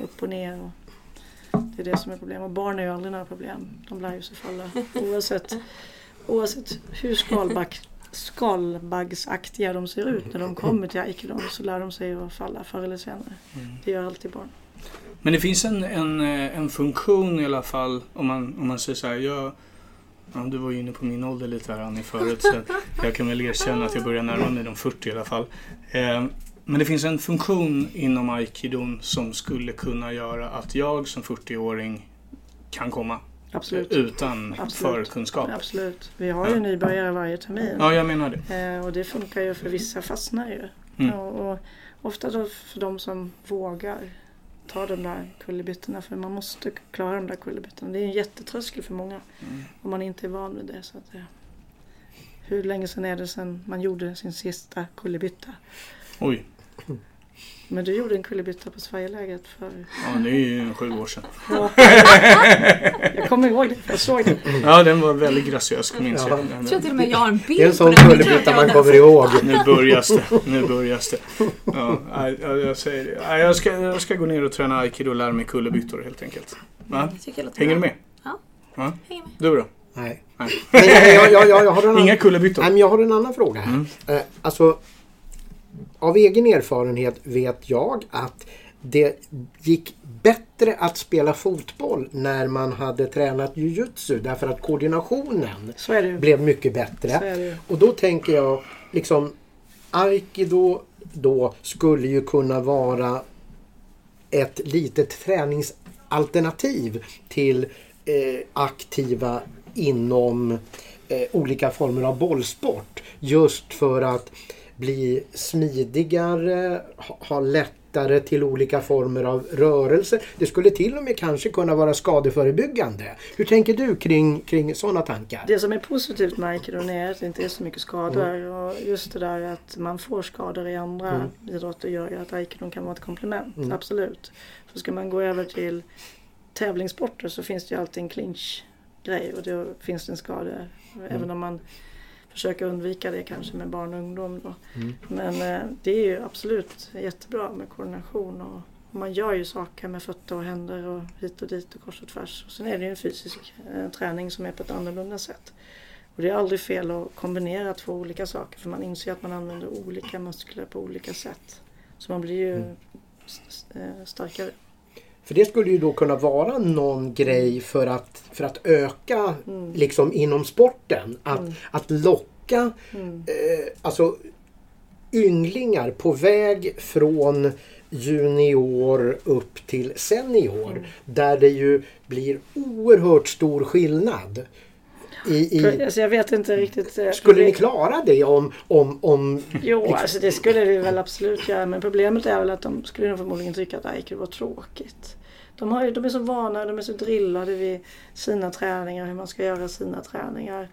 upp och ner. Och det är det som är problem. Och barn är ju aldrig några problem. De lär ju sig falla. Oavsett, oavsett hur skalback, skalbaggsaktiga de ser ut när de kommer till aikidon så lär de sig att falla förr eller senare. Mm. Det gör alltid barn. Men det finns en, en, eh, en funktion i alla fall om man, om man säger så här. Jag, ja, du var ju inne på min ålder lite här Annie förut så jag kan väl erkänna att jag börjar närma mig de 40 i alla fall. Eh, men det finns en funktion inom aikidon som skulle kunna göra att jag som 40-åring kan komma Absolut. utan Absolut. förkunskap. Absolut. Vi har ju Ja. nybörjare varje termin. Ja, jag menar det. Eh, och det funkar ju för vissa fastnar ju. Mm. Och, och ofta då för de som vågar ta de där kullerbyttorna. För man måste klara de där kullerbyttorna. Det är en jättetröskel för många. Mm. Om man inte är van vid det. Så att, eh, hur länge sedan är det sedan man gjorde sin sista kullerbytta? Oj, Men du gjorde en kullerbytta på Sverigeläget för... ja, det är ju sju år sedan. Ja. Jag kommer ihåg det, jag såg det. Ja, den var väldigt graciös, minns Ja. jag. Jag tror till och med jag har en bild Det är en på sån den. Kullerbytta man kommer ihåg. Nu börjas det. Nu börjas det. Ja, jag, jag säger det. Jag ska, jag ska gå ner och träna aikido och lära mig kullerbyttor helt enkelt. Låter Hänger du med? Ja. Ja. Hänger med. Du då? Nej. Nej. Jag, jag, jag, jag, har en annan, Inga kullerbyttor? nej, men jag har en annan fråga här. Mm. Eh, alltså, av egen erfarenhet vet jag att det gick bättre att spela fotboll när man hade tränat jujutsu därför att koordinationen blev mycket bättre. Och då tänker jag liksom Aikido då skulle ju kunna vara ett litet träningsalternativ till eh, aktiva inom eh, olika former av bollsport. Just för att bli smidigare, ha, lättare till olika former av rörelser. Det skulle till och med kanske kunna vara skadeförebyggande. Hur tänker du kring, kring sådana tankar? Det som är positivt med aikido är att det inte är så mycket skador. Och just det där att man får skador i andra Mm. idrotter gör ju att aikido kan vara ett komplement. Mm. Absolut. Så ska man gå över till tävlingssporter så finns det ju alltid en clinch-grej och då finns det en skada. Mm. Även om man försöker undvika det kanske med barn och ungdom. Då. Mm. Men eh, det är ju absolut jättebra med koordination och och man gör ju saker med fötter och händer och hit och dit och kors och tvärs. Och sen är det ju en fysisk eh, träning som är på ett annorlunda sätt. Och det är aldrig fel att kombinera två olika saker för man inser att man använder olika muskler på olika sätt. Så man blir ju Mm. s- s- eh, starkare. För det skulle ju då kunna vara någon grej för att, för att öka Mm. liksom inom sporten. Att, Mm. att locka Mm. eh, alltså ynglingar på väg från junior upp till senior. Mm. Där det ju blir oerhört stor skillnad. I, i, alltså jag vet inte riktigt. eh, skulle ni klara det om, om, om Jo, alltså det skulle vi väl absolut göra. Men problemet är väl att de skulle nog förmodligen tycka att aikido var tråkigt. De, har de är så vana, de är så drillade vid sina träningar, hur man ska göra sina träningar.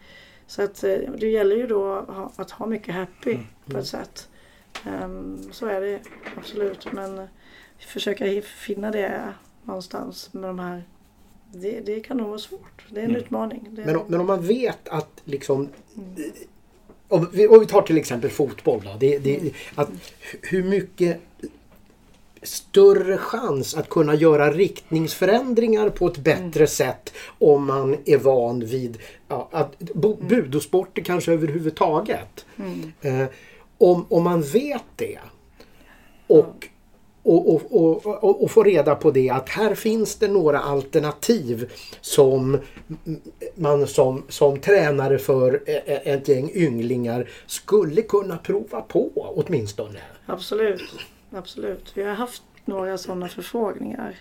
Så att eh, det gäller ju då att ha, mycket happy på ett sätt. Ehm, så är det absolut. Men eh, försöka finna det någonstans med de här. Det, det kan nog vara svårt. Det är en Mm. utmaning. Det, Men, om- men om man vet att liksom Mm. om vi, om vi tar till exempel fotboll. Då, det, det, att hu- hur mycket större chans att kunna göra riktningsförändringar på ett bättre sätt om man är van vid ja, att, bo, budosporter kanske överhuvudtaget. Mm. Eh, om, om man vet det och, och, och, och, och, och får reda på det att här finns det några alternativ som man som, som tränare för e- e- ett gäng ynglingar skulle kunna prova på åtminstone. Absolut, absolut. Vi har haft några sådana förfrågningar.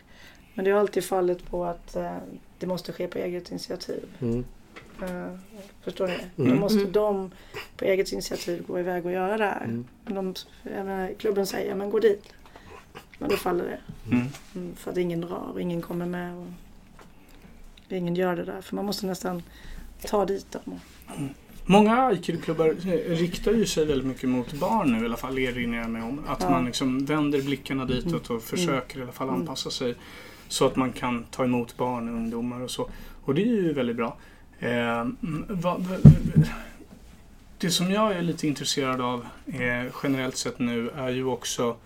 Men det har alltid fallit på att eh, det måste ske på eget initiativ. Mm. Eh, förstår ni? Mm. Då måste Mm. de på eget initiativ gå iväg och göra det här. Mm. De, menar, klubben säger men gå dit. Men då faller det. Mm. Mm, för att ingen drar och ingen kommer med. Och ingen gör det där. För man måste nästan ta dit dem. Många aikido-klubbar eh, riktar ju sig väldigt mycket mot barn nu i alla fall, erinrar jag mig om. Att Ja. man liksom vänder blickarna ditåt och försöker i alla fall Mm. anpassa sig så att man kan ta emot barn och ungdomar och så. Och det är ju väldigt bra. Eh, mm, vad- det som jag är lite intresserad av eh, generellt sett nu är ju också,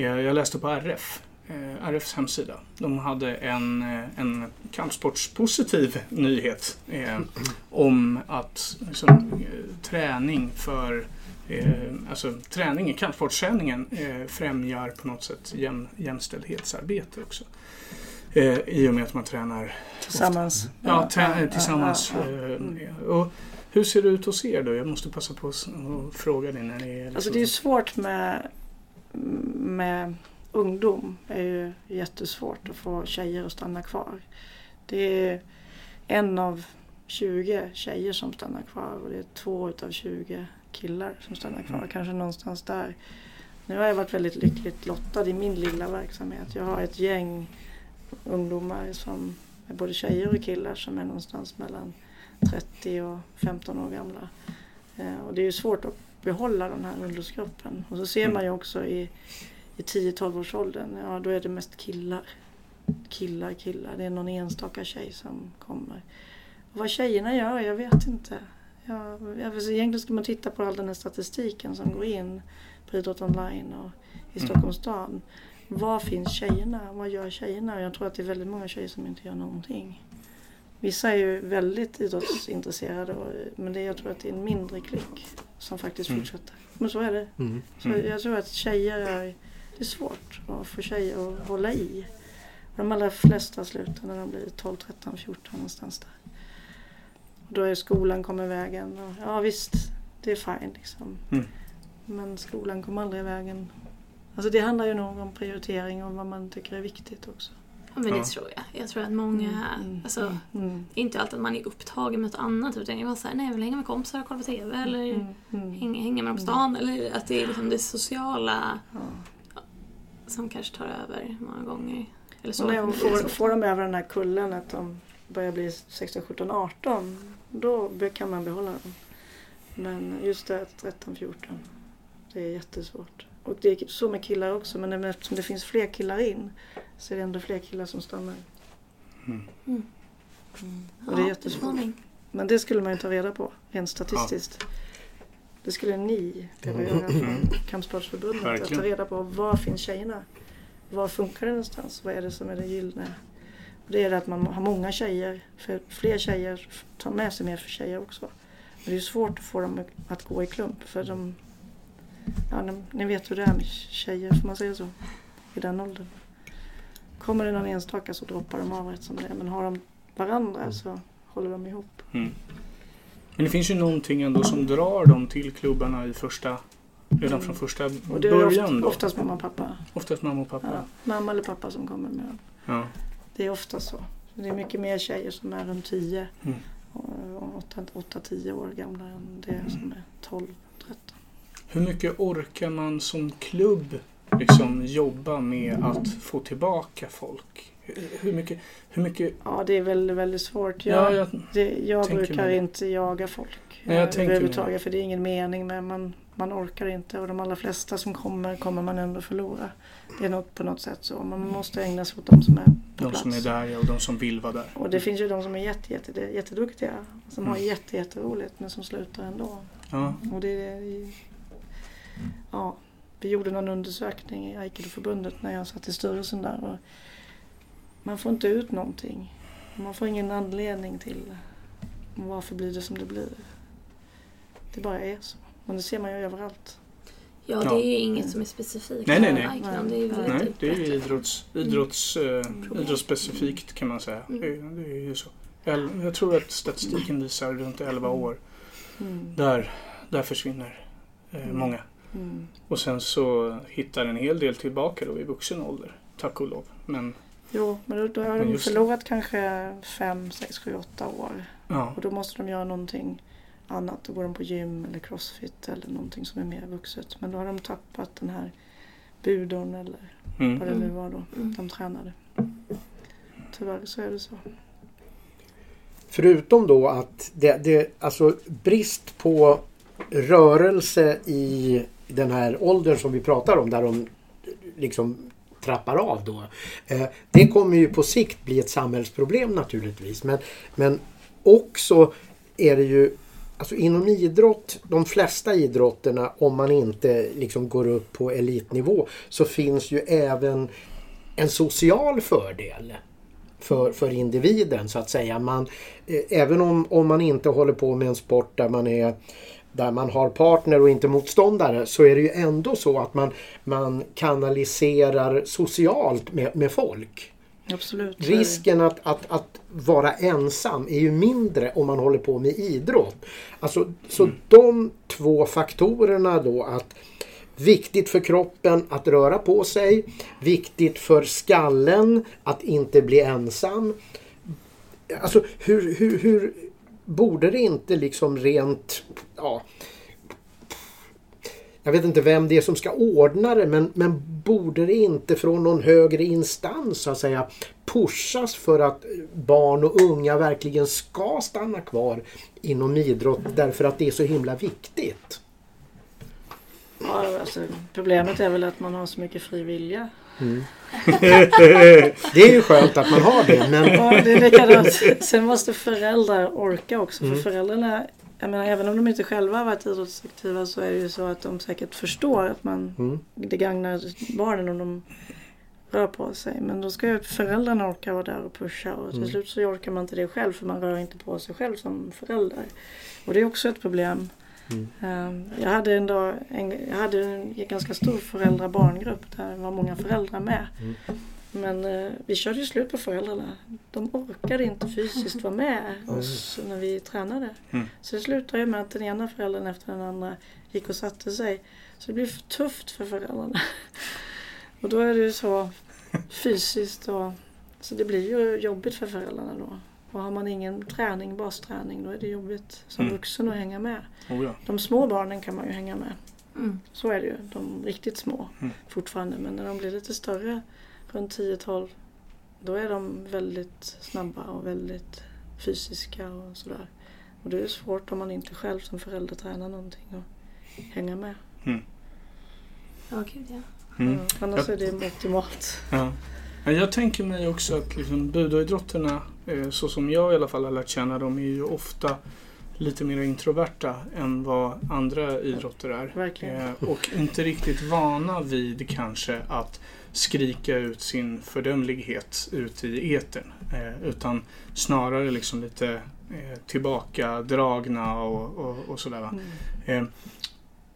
jag läste på RF, eh, RFs hemsida. De hade en, eh, en kampsportspositiv nyhet eh, om att liksom, eh, träning för eh, alltså träning i kampsportsträningen eh, främjar på något sätt jäm, jämställdhetsarbete också. Eh, I och med att man tränar Tillsammans. Ja, trä- tillsammans. eh, Mm. Och hur ser det ut hos er då? Jag måste passa på att fråga dig när det är... Liksom... Alltså det är svårt med, med ungdom. Är ju jättesvårt att få tjejer att stanna kvar. Det är en av 20 tjejer som stannar kvar och det är två utav 20 killar som stannar kvar. Mm. Kanske någonstans där. Nu har jag varit väldigt lyckligt lottad i min lilla verksamhet. Jag har ett gäng ungdomar som är både tjejer och killar som är någonstans mellan 30 och 15 år gamla. Eh, och det är ju svårt att behålla den här ungdomsgruppen. Och så ser man ju också i, i 10-12 års åldern, ja då är det mest killar. Killar, killar. Det är någon enstaka tjej som kommer. Och vad tjejerna gör, jag vet inte. Ja, jag- egentligen ska man titta på all den här statistiken som går in på Idrott online och i Mm. Stockholms stad. Var finns tjejerna? Vad gör tjejerna? Jag tror att det är väldigt många tjejer som inte gör någonting. Vissa är ju väldigt idrottsintresserade men det, jag tror att det är en mindre klick som faktiskt Mm. fortsätter. Men så är det. Mm. Så Mm. Jag tror att tjejer är, det är svårt att få tjejer att hålla i. De allra flesta slutar när de blir 12, 13, 14 någonstans där. Och då är skolan kommer i vägen. Och, ja visst, det är fine liksom. Mm. Men skolan kom aldrig i vägen. Alltså det handlar ju nog om prioritering och vad man tycker är viktigt också. Ja, men det Ja. tror jag. Jag tror att många, Mm, alltså Mm. inte alltid att man är upptagen med något annat utan jag var såhär, nej jag vill hänga med kompisar och kolla på TV eller Mm. Mm. hänga, hänga med dem på stan eller att det är liksom det sociala Ja. som kanske tar över många gånger. Eller så. Jag får, får de över den här kullen att de börjar bli 16, 17, 18 då kan man behålla dem. Men just det 13, 14 det är jättesvårt. Och det är så med killar också men eftersom det finns fler killar in så är det ändå fler killar som stannar. Mm. Mm. Och det är jättesvårt. Men det skulle man ju ta reda på rent statistiskt. Det skulle ni behöva göra från Kampsportsförbundet. Att ta reda på var finns tjejerna? Var funkar det någonstans? Vad är det som är det gyllene? Det är det att man har många tjejer. För fler tjejer tar med sig mer för tjejer också. Men det är svårt att få dem att gå i klump. För de, ja, ni- ni vet hur det är med tjejer, får man säga så? I den åldern. Kommer det någon enstaka så droppar de av rätt som det är. Men har de varandra så håller de ihop. Mm. Men det finns ju någonting ändå som drar dem till klubbarna i första, redan från första Och det är början. ofta, då. oftast mamma och pappa. Oftast mamma och pappa. Ja, mamma eller pappa som kommer med dem. Ja. Det är ofta så. Det är mycket mer tjejer som är runt 10 Mm. och 8-10 år gamla än det som är 12-13. Hur mycket orkar man som klubb liksom jobba med att få tillbaka folk? Hur- mycket, hur mycket Ja, det är väldigt, väldigt svårt. ja, Jag, jag, det, jag brukar mig. inte jaga folk Nej, jag överhuvudtaget för det är ingen mening med man, man orkar inte och de allra flesta som kommer kommer man ändå förlora. Det är något, på något sätt så. Man måste ägna sig åt de som är på de plats. som är där ja, och de som vill vara där. Och det finns ju de som är jätte, jätte, jätteduktiga. Som har Mm. jätte, jätteroligt men som slutar ändå. Ja. Och det är, ja, vi gjorde någon undersökning i Aikidoförbundet när jag satt i styrelsen där. Och man får inte ut någonting. Man får ingen anledning till varför blir det som det blir. Det bara är så. Men det ser man ju överallt. Ja, det är ju inget som är specifikt Nej, nej, nej. Det är ju Nej, det är idrotts, idrotts, eh, idrottsspecifikt kan man säga. Mm. Det, det är ju så. Jag tror att statistiken visar runt 11 år. Mm. Där, där försvinner eh, Mm. många. Mm. Och sen så hittar en hel del tillbaka då i vuxen ålder. Tack och lov. Men Jo, men då, då har Men de just det. förlorat kanske 5, 6, 7, 8 år. ja, Och då måste de göra någonting annat. Då går de på gym eller crossfit eller någonting som är mer vuxet. Men då har de tappat den här budon eller vad mm. det nu var då Mm. de tränade. Tyvärr så är det så. Förutom då att det, det, alltså brist på rörelse i den här åldern som vi pratar om där de liksom trappar av då. Eh, det kommer ju på sikt bli ett samhällsproblem naturligtvis. Men, men också är det ju Alltså inom idrott, de flesta idrotterna om man inte liksom går upp på elitnivå så finns ju även en social fördel för, för individen så att säga. Man, eh, även om, om man inte håller på med en sport där man är där man har partner och inte motståndare så är det ju ändå så att man, man kanaliserar socialt med, med folk. Absolut. Risken att, att, att vara ensam är ju mindre om man håller på med idrott. Alltså, så de två faktorerna då att Viktigt för kroppen att röra på sig. Viktigt för skallen att inte bli ensam. Alltså hur, hur, hur borde det inte liksom rent... Ja, jag vet inte vem det är som ska ordna det men, men borde det inte från någon högre instans så att säga pushas för att barn och unga verkligen ska stanna kvar inom idrott därför att det är så himla viktigt? Ja, alltså, problemet är väl att man har så mycket fri vilja. Det är ju skönt att man har det men Ja, det är likadant. Sen måste föräldrar orka också. Mm. För föräldrarna, jag menar, även om de inte själva har varit idrottsaktiva så är det ju så att de säkert förstår att man, Mm. det gagnar barnen om de rör på sig. Men då ska ju föräldrarna orka vara där och pusha och till Mm. slut så orkar man inte det själv för man rör inte på sig själv som förälder. Och det är också ett problem. Mm. Jag hade en, dag, en, jag hade en ganska stor föräldra-barngrupp där det var många föräldrar med. Mm. Men eh, vi körde ju slut på föräldrarna. De orkade inte fysiskt vara med oss när vi tränade. Mm. Så det slutade ju med att den ena föräldern efter den andra gick och satte sig. Så det blev för tufft för föräldrarna. Och då är det ju så fysiskt och så det blir ju jobbigt för föräldrarna då. Och har man ingen träning, basträning, då är det jobbigt som Mm. vuxen att hänga med. Oh, ja. De små barnen kan man ju hänga med. Mm. Så är det ju. De riktigt små Mm. fortfarande. Men när de blir lite större, runt 10-12, då är de väldigt snabba och väldigt fysiska och sådär. Och det är svårt om man inte själv som förälder tränar någonting och hänga med. Ja, gud ja. Mm. Annars är det optimalt. Ja. Ja, Jag tänker mig också att liksom budoidrotterna, så som jag i alla fall har lärt känna dem, är ju ofta lite mer introverta än vad andra idrotter är. Eh, Och inte riktigt vana vid kanske att skrika ut sin fördömlighet ut i etern. Eh, Utan snarare liksom lite eh, tillbakadragna och, och, och sådär. Mm. Eh,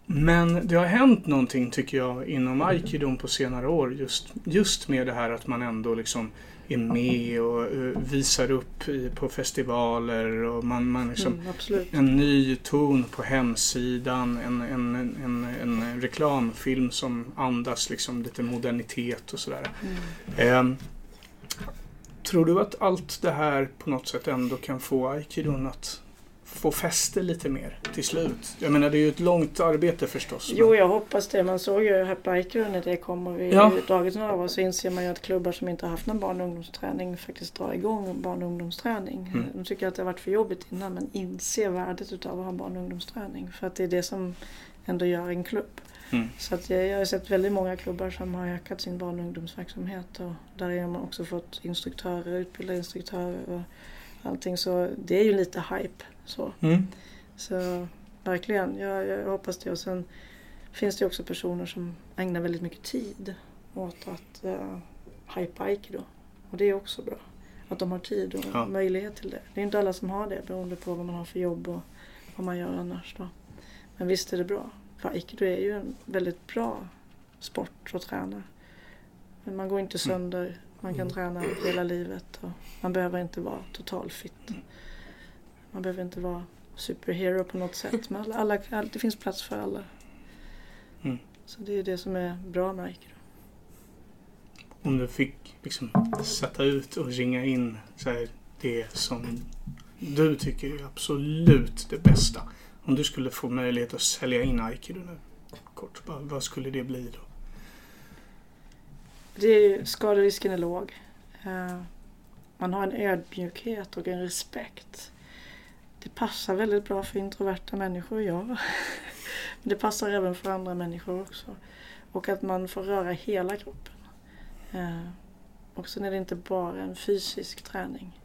Men det har hänt någonting tycker jag inom aikidon på senare år just, just med det här att man ändå liksom är med och eh, visar upp på festivaler och man, man liksom Mm, en ny ton på hemsidan, en, en, en, en reklamfilm som andas liksom lite modernitet och sådär. Mm. Eh, tror du att allt det här på något sätt ändå kan få aikidon att få fäste lite mer till slut? Jag menar det är ju ett långt arbete förstås. Jo, jag hoppas det. Man såg ju Happy Biker när det kom och vi Ja. dragit några år så inser man ju att klubbar som inte har haft någon barn och ungdomsträning faktiskt drar igång barn och ungdomsträning. Mm. De tycker att det har varit för jobbigt innan men inser värdet utav att ha barn och ungdomsträning. För att det är det som ändå gör en klubb. Mm. Så att jag, jag har sett väldigt många klubbar som har ökat sin barn och ungdomsverksamhet och där har man också fått instruktörer, utbildade instruktörer och allting. Så det är ju lite hype. Så. Mm. Så verkligen, jag, jag hoppas det. Och sen finns det också personer som ägnar väldigt mycket tid åt att uh, hypa aikido. Och det är också bra. Att de har tid och Ja. möjlighet till det. Det är inte alla som har det beroende på vad man har för jobb och vad man gör annars. Då. Men visst är det bra. För aikido är ju en väldigt bra sport att träna. Men man går inte sönder. Man kan träna hela livet. Och man behöver inte vara totalfit. Man behöver inte vara superhero på något sätt. Men alla, alla, all- det finns plats för alla. Mm. Så det är det som är bra med aikido. Om du fick liksom sätta ut och ringa in så här, det som du tycker är absolut det bästa. Om du skulle få möjlighet att sälja in aikido nu. Kort, vad, vad skulle det bli då? Det skaderisken är låg. Eh, man har en ödmjukhet och en respekt. Det passar väldigt bra för introverta människor, ja. Men det passar även för andra människor också. Och att man får röra hela kroppen. Eh, och sen är det inte bara en fysisk träning.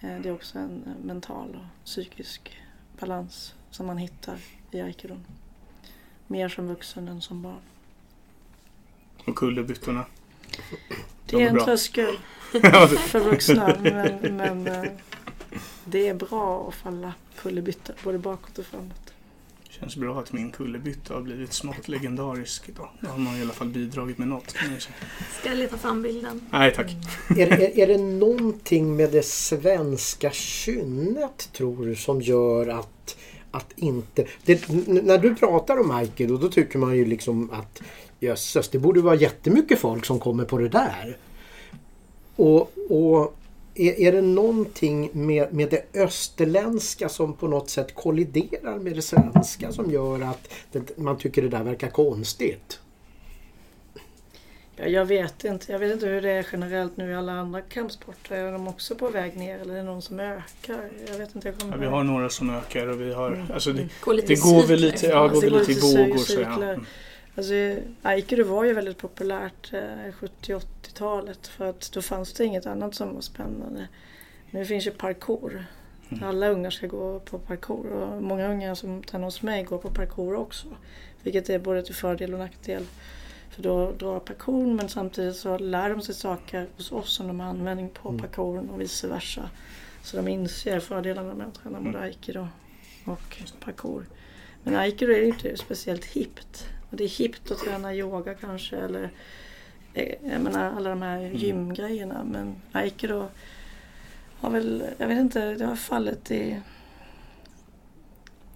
Eh, det är också en eh, mental och psykisk balans som man hittar i aikidon. Mer som vuxen än som barn. Och kullerbyttorna? Det De är en bra. tröskel för vuxna men, men det är bra att falla kullerbytta både bakåt och framåt. Känns bra att min kullerbytta har blivit smått legendarisk idag. Då har man i alla fall bidragit med något. Kan säga. Ska jag leta fram bilden? Nej tack. Är, är, är det någonting med det svenska kynnet tror du som gör att, att inte... Det, när du pratar om aikido då tycker man ju liksom att jösses, det borde vara jättemycket folk som kommer på det där. Och, och är, är det någonting med, med det österländska som på något sätt kolliderar med det svenska som gör att det, man tycker det där verkar konstigt? Ja, jag vet inte. Jag vet inte hur det är generellt nu i alla andra kampsporter. Är de också på väg ner eller är det någon som ökar? Jag vet inte. Jag kommer Ja, vi har några som ökar och vi har... Mm. Alltså det, Går lite det går väl lite, ja, går det väl går lite i vågor. Så, ja. Mm. Alltså, aikido var ju väldigt populärt eh, 70-80-talet för att då fanns det inget annat som var spännande. Nu finns ju parkour. Mm. Alla ungar ska gå på parkour och många ungar som tränar hos mig går på parkour också. Vilket är både till fördel och nackdel. För då drar parkour men samtidigt så lär de sig saker hos oss som de har användning på Mm. parkouren och vice versa. Så de inser fördelarna med att träna både Mm. aikido och parkour. Men aikido är ju inte speciellt hippt. Det är hippt att träna yoga kanske eller eh, jag menar alla de här Mm. gymgrejerna. Men aikido har väl, jag vet inte, det har fallit i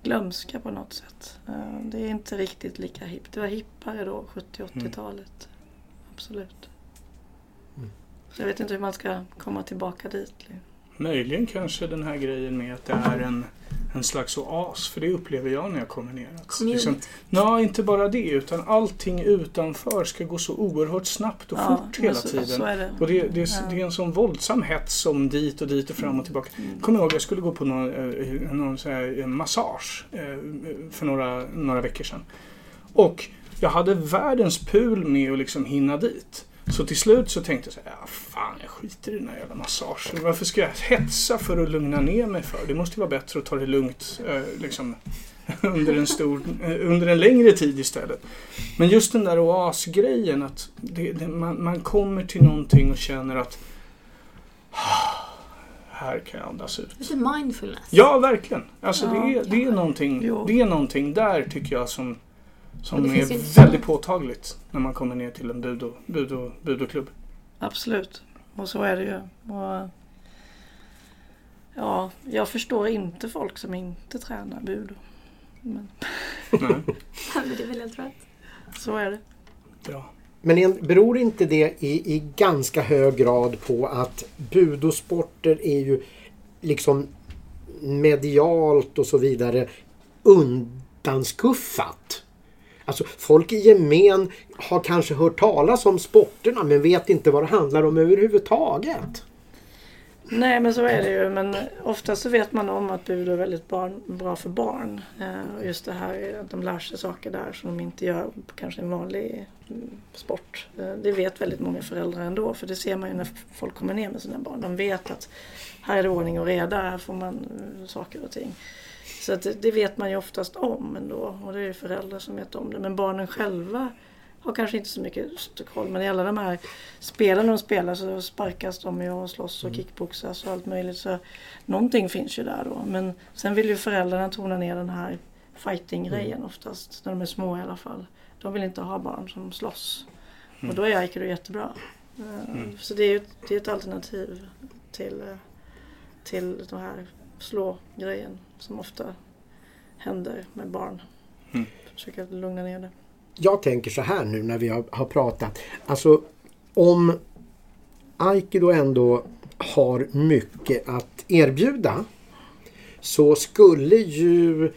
glömska på något sätt. Eh, Det är inte riktigt lika hippt. Det var hippare då, 70-80-talet. Absolut. Mm. Så jag vet inte hur man ska komma tillbaka dit. Möjligen kanske den här grejen med att det är en, en slags oas, för det upplever jag när jag kommer ner. Att liksom, nej, inte bara det, utan allting utanför ska gå så oerhört snabbt och fort men hela så, tiden. Så det. Och det, det, är, Ja. det är en sån våldsam hets som dit och dit och fram och tillbaka. Mm. Kommer ihåg, jag skulle gå på någon, eh, någon så här, en massage eh, för några, några veckor sedan. Och jag hade världens pul med att liksom hinna dit. Så till slut så tänkte jag så här, ja, fan jag skiter i den här jävla massagen. Varför ska jag hetsa för att lugna ner mig för? Det måste ju vara bättre att ta det lugnt eh, liksom, under, en stor, eh, under en längre tid istället. Men just den där oasgrejen, att det, det, man, man kommer till någonting och känner att här kan jag andas ut. Lite mindfulness. Ja, verkligen. Alltså Ja. det, är, det, är någonting, Jo. det är någonting där tycker jag som, som är inte väldigt påtagligt när man kommer ner till en budo, budo, budoklubb. Absolut. Och så är det ju. Och, ja, jag förstår inte folk som inte tränar budo. Men Nej, Men det är väl helt rätt. så är det. bra. Men en, beror inte det i, i ganska hög grad på att budosporter är ju liksom medialt och så vidare undanskuffat? Alltså folk i gemen har kanske hört talas om sporterna men vet inte vad det handlar om överhuvudtaget. Nej men så är det ju. Men ofta så vet man om att budo är väldigt barn, bra för barn. Eh, och just det här att de lär sig saker där som de inte gör på kanske en vanlig mm, sport. Eh, det vet väldigt många föräldrar ändå. För det ser man ju när folk kommer ner med sina barn. De vet att här är det ordning och reda. Här får man eh, saker och ting. Så att det, vet man ju oftast om ändå. Och det är ju föräldrar som vet om det. Men barnen själva har kanske inte så mycket koll. Men i alla de här spelen de spelar så sparkas de ju och slåss och kickboxas och allt möjligt. Så någonting finns ju där då. Men sen vill ju föräldrarna tona ner den här fighting-grejen oftast. När de är små i alla fall. De vill inte ha barn som slåss. Och då är aikido jättebra. Eh, Mm. Så det är ju ett, det är ett alternativ till, eh, till den här slå-grejen som ofta händer med barn. Mm. Försöka lugna ner det. Jag tänker så här nu när vi har, har pratat. Alltså om Aikido ändå har mycket att erbjuda så skulle ju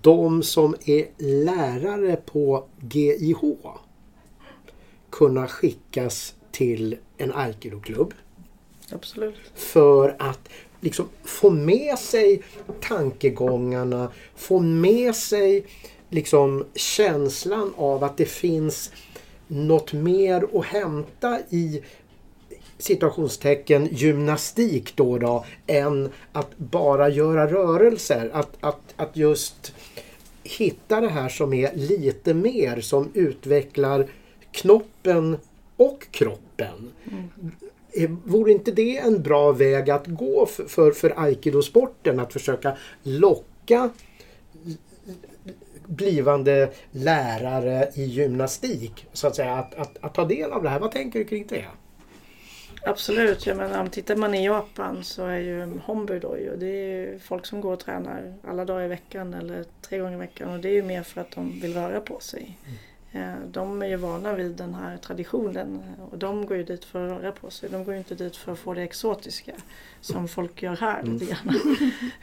de som är lärare på GIH kunna skickas till en Aikido-klubb Absolut. för att liksom få med sig tankegångarna, få med sig liksom känslan av att det finns något mer att hämta i situationstecken gymnastik då, då än att bara göra rörelser. Att, att, att just hitta det här som är lite mer som utvecklar knoppen och kroppen. Mm. Vore inte det en bra väg att gå för, för, för aikidosporten? Att försöka locka blivande lärare i gymnastik så att säga att, att, att ta del av det här. Vad tänker du kring det? Absolut, jag menar, om tittar man i Japan så är ju Hombu då ju, det är folk som går och tränar alla dagar i veckan eller tre gånger i veckan och det är ju mer för att de vill röra på sig. Eh, De är ju vana vid den här traditionen och de går ju dit för att röra på sig. De går ju inte dit för att få det exotiska som folk gör här lite grann.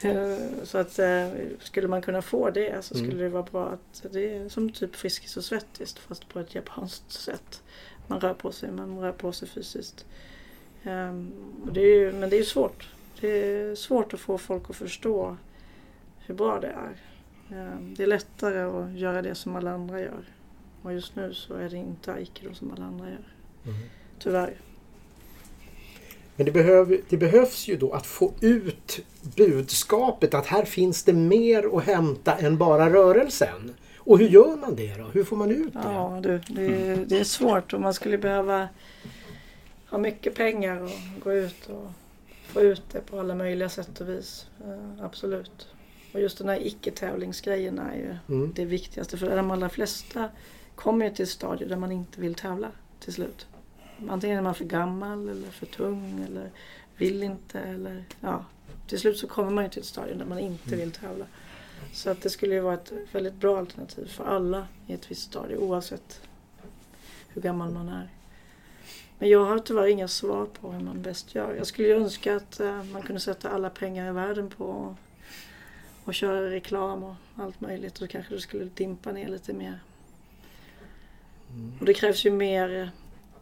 Eh, Så att eh, skulle man kunna få det så skulle det vara bra att det är som typ Friskis och Svettis fast på ett japanskt sätt. Man rör på sig, man rör på sig fysiskt. Ehm, det ju, men det är ju svårt. Det är svårt att få folk att förstå hur bra det är. Ehm, det är lättare att göra det som alla andra gör. Och just nu så är det inte aikido som alla andra gör. Tyvärr. Men det, behöv, det behövs ju då att få ut budskapet att här finns det mer att hämta än bara rörelsen. Och hur gör man det då? Hur får man ut det? Ja, du, det, är- det är svårt och man skulle behöva ha mycket pengar och gå ut och få ut det på alla möjliga sätt och vis. Eh, absolut. Och just den här icke-tävlingsgrejen är ju Mm. det viktigaste. För de allra flesta kommer ju till ett stadie där man inte vill tävla till slut. antingen är man för gammal eller för tung eller vill inte eller ja. Till slut så kommer man ju till ett stadium där man inte vill tävla. Så att det skulle ju vara ett väldigt bra alternativ för alla i ett visst stadie oavsett hur gammal man är. Men jag har tyvärr inga svar på hur man bäst gör. Jag skulle ju önska att eh, man kunde sätta alla pengar i världen på och köra reklam och allt möjligt. Och då kanske det skulle dimpa ner lite mer. Och det krävs ju mer,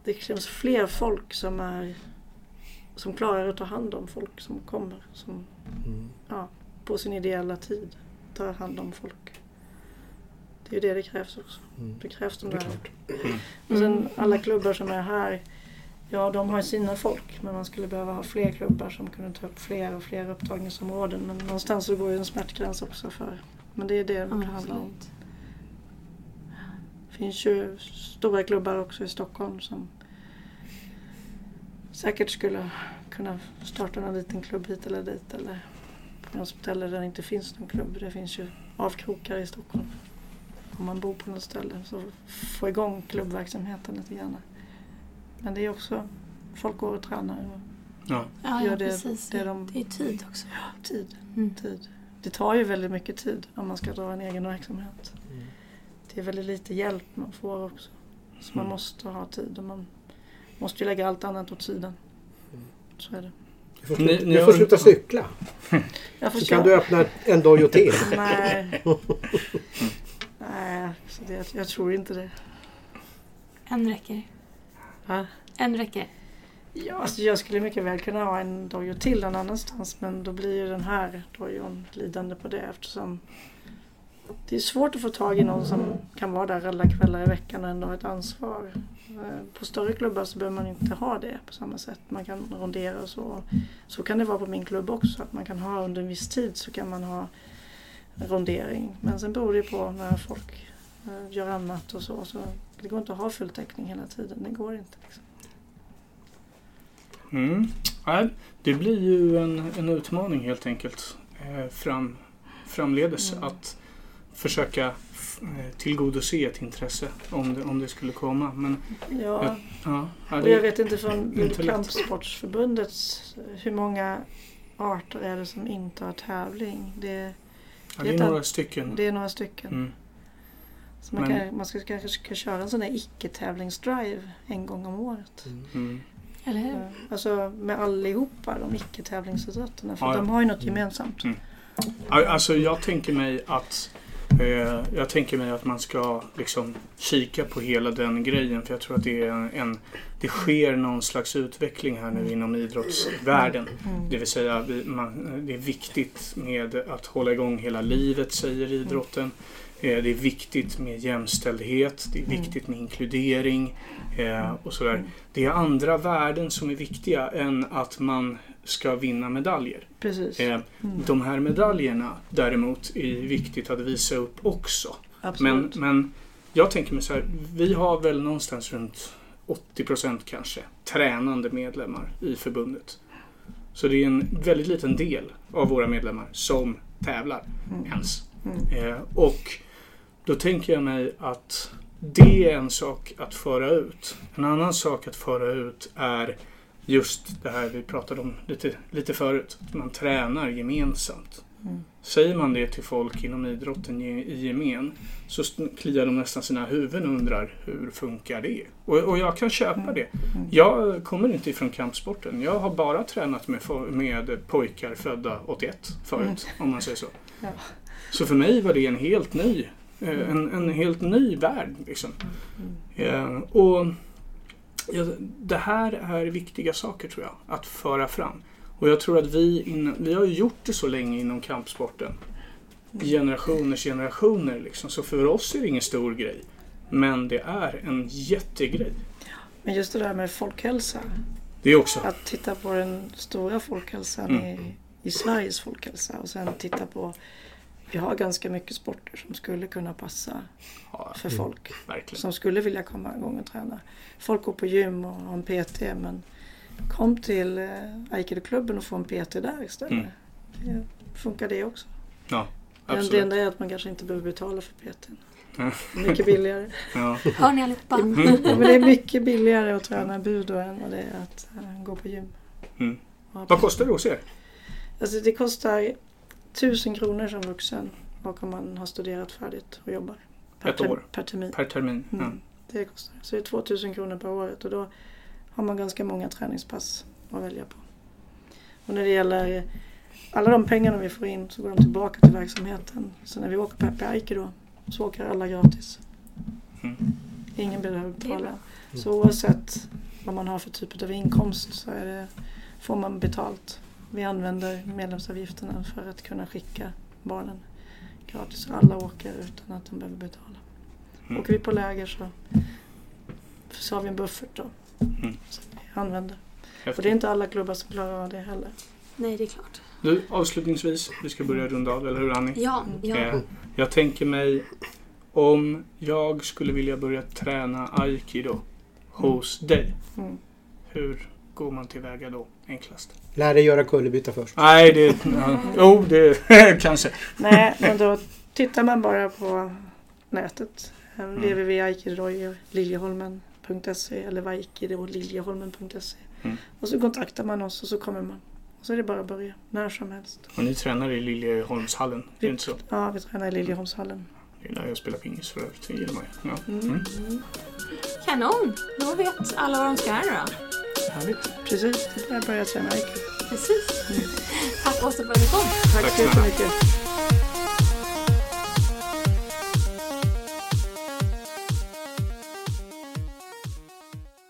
det krävs fler folk som är som klarar att ta hand om folk som kommer. Som Mm. ja, på sin ideella tid tar hand om folk. Det är ju det det krävs också. Mm. Det krävs de Det där. Och sen alla klubbar som är här, ja de har sina folk men man skulle behöva ha fler klubbar som kunde ta upp fler och fler upptagningsområden. Men någonstans så går ju en smärtgräns också för. Men det är det det handlar om. Det finns ju stora klubbar också i Stockholm som säkert skulle kunna starta någon liten klubb hit eller dit eller på något ställe där det inte finns någon klubb. Det finns ju avkrokar i Stockholm. Om man bor på något ställe så få igång klubbverksamheten lite grann. Men det är också, folk går och tränar och Ja. Ja, Gör ja det- precis. det Det, de- är tid också. tid, Mm. tid. Det tar ju väldigt mycket tid om man ska dra en egen verksamhet. Det är väldigt lite hjälp man får också. Så man Mm. måste ha tid och man måste ju lägga allt annat åt sidan. Så är det. Du får, sluta, ni du får sluta cykla. Jag får Så kan du öppna en dojo till. Nej. Nej, så det, jag tror inte det. En räcker. Va? En räcker. Ja, alltså jag skulle mycket väl kunna ha en dojo till någon annanstans men då blir ju den här dojon lidande på det eftersom det är svårt att få tag i någon som kan vara där alla kvällar i veckan och ändå ha ett ansvar. Eh, På större klubbar så behöver man inte ha det på samma sätt. Man kan rondera och så. Så kan det vara på min klubb också. Att man kan ha under en viss tid så kan man ha rondering. Men sen beror det på när folk eh, gör annat och så. så det går inte att ha full täckning hela tiden. Det går inte. Liksom. Mm. Nej, det blir ju en, en utmaning helt enkelt eh, fram, framledes Mm. att försöka eh, tillgodose ett intresse om det, om det skulle komma. Men Ja, Ja. ja, ja, och jag vet inte från. Kampsportsförbundets hur många arter är det som inte har tävling. Det, ja, det är några stycken. det är några stycken. Mm. Så man, Men- kan, man ska, kanske ska köra en sån där icke-tävlingsdrive en gång om året. Mm. Eller hur? Alltså med allihopa de icke-tävlingsidrotterna. För Ja, de har ju något Mm. gemensamt. Ja, Alltså jag tänker mig att jag tänker mig att man ska liksom kika på hela den grejen för jag tror att det är en, det sker någon slags utveckling här nu inom idrottsvärlden. Mm. Det vill säga man, det är viktigt med att hålla igång hela livet säger idrotten. Eh, det är viktigt med jämställdhet, det är Mm. viktigt med inkludering eh, och sådär. Mm. Det är andra värden som är viktiga än att man ska vinna medaljer. Precis. Eh, Mm. de här medaljerna däremot är viktigt att visa upp också. Men, Absolut. men jag tänker mig så här, vi har väl någonstans runt 80% kanske tränande medlemmar i förbundet. Så det är en väldigt liten del av våra medlemmar som tävlar Mm. ens. Mm. Eh, och då tänker jag mig att det är en sak att föra ut. En annan sak att föra ut är just det här vi pratade om lite, lite förut. Att man tränar gemensamt. Mm. Säger man det till folk inom idrotten i, gemen så kliar de nästan sina huvuden och undrar hur funkar det? Och, och jag kan köpa det. Mm. Jag kommer inte ifrån kampsporten. Jag har bara tränat med, med pojkar födda 81 förut, om man säger så. Ja. Så för mig var det en helt ny, eh, en, en helt ny värld. Liksom. Mm. Eh, och ja, Det här är viktiga saker tror jag, att föra fram. Och jag tror att vi, in, vi har ju gjort det så länge inom kampsporten. Generationers generationer liksom. Så för oss är det ingen stor grej. Men det är en jättegrej. Men just det där med folkhälsa. Det är också... Att titta på den stora folkhälsan Mm. i, i Sveriges folkhälsa och sen titta på vi har ganska mycket sporter som skulle kunna passa Ja, för folk verkligen. som skulle vilja komma igång och träna. Folk går på gym och har en PT men kom till eh, Aikido-klubben och få en PT där istället. Mm. Det funkar det också. Ja, Men det enda är att man kanske inte behöver betala för PT. Mycket billigare. Ja. Hör ni allihopa? Ja, men det är mycket billigare att träna budo än vad det är att eh, gå på gym. Mm. Vad kostar det hos er? Alltså det kostar 1000 kronor som vuxen och om man har studerat färdigt och jobbar. Per, Ett år? Per termin. Per termin? Ja. Mm, det kostar. Så det är 2000 kronor per året och då har man ganska många träningspass att välja på. Och när det gäller alla de pengarna vi får in så går de tillbaka till verksamheten. Så när vi åker på Happy Ike då så åker alla gratis. Mm. Ingen behöver betala. Så oavsett vad man har för typ av inkomst så är det, får man betalt. Vi använder medlemsavgifterna för att kunna skicka barnen gratis. Alla åker utan att de behöver betala. Mm. Åker vi på läger så, så har vi en buffert då. Mm. Som vi använder. Och Häftigt. det är inte alla klubbar som klarar av det heller. Nej, det är klart. Du, avslutningsvis, vi ska börja runda av, eller hur Annie? Ja, ja. Eh, jag tänker mig om jag skulle vilja börja träna aikido hos dig. Mm. Hur går man tillväga då enklast? Lär dig göra kullerbytta först. Nej, det... Ja, jo, det kanske. Nej, men då tittar man bara på nätet. Mm. www.aikido.liljeholmen.se eller vaikidoliljeholmen.se Mm. Och så kontaktar man oss och så kommer man. Och så är det bara att börja, när som helst. Och ni tränar i Liljeholmshallen, är inte så? Ja, vi tränar i Liljeholmshallen. Det är där jag spelar pingis för övrigt, det gillar man ju. Ja. Mm. Mm. Kanon! Då vet alla vad de ska göra då. Härligt. Precis, det är bara att börja träna. Precis. Tack Åsa för att du kom. Tack Tack så jättemycket.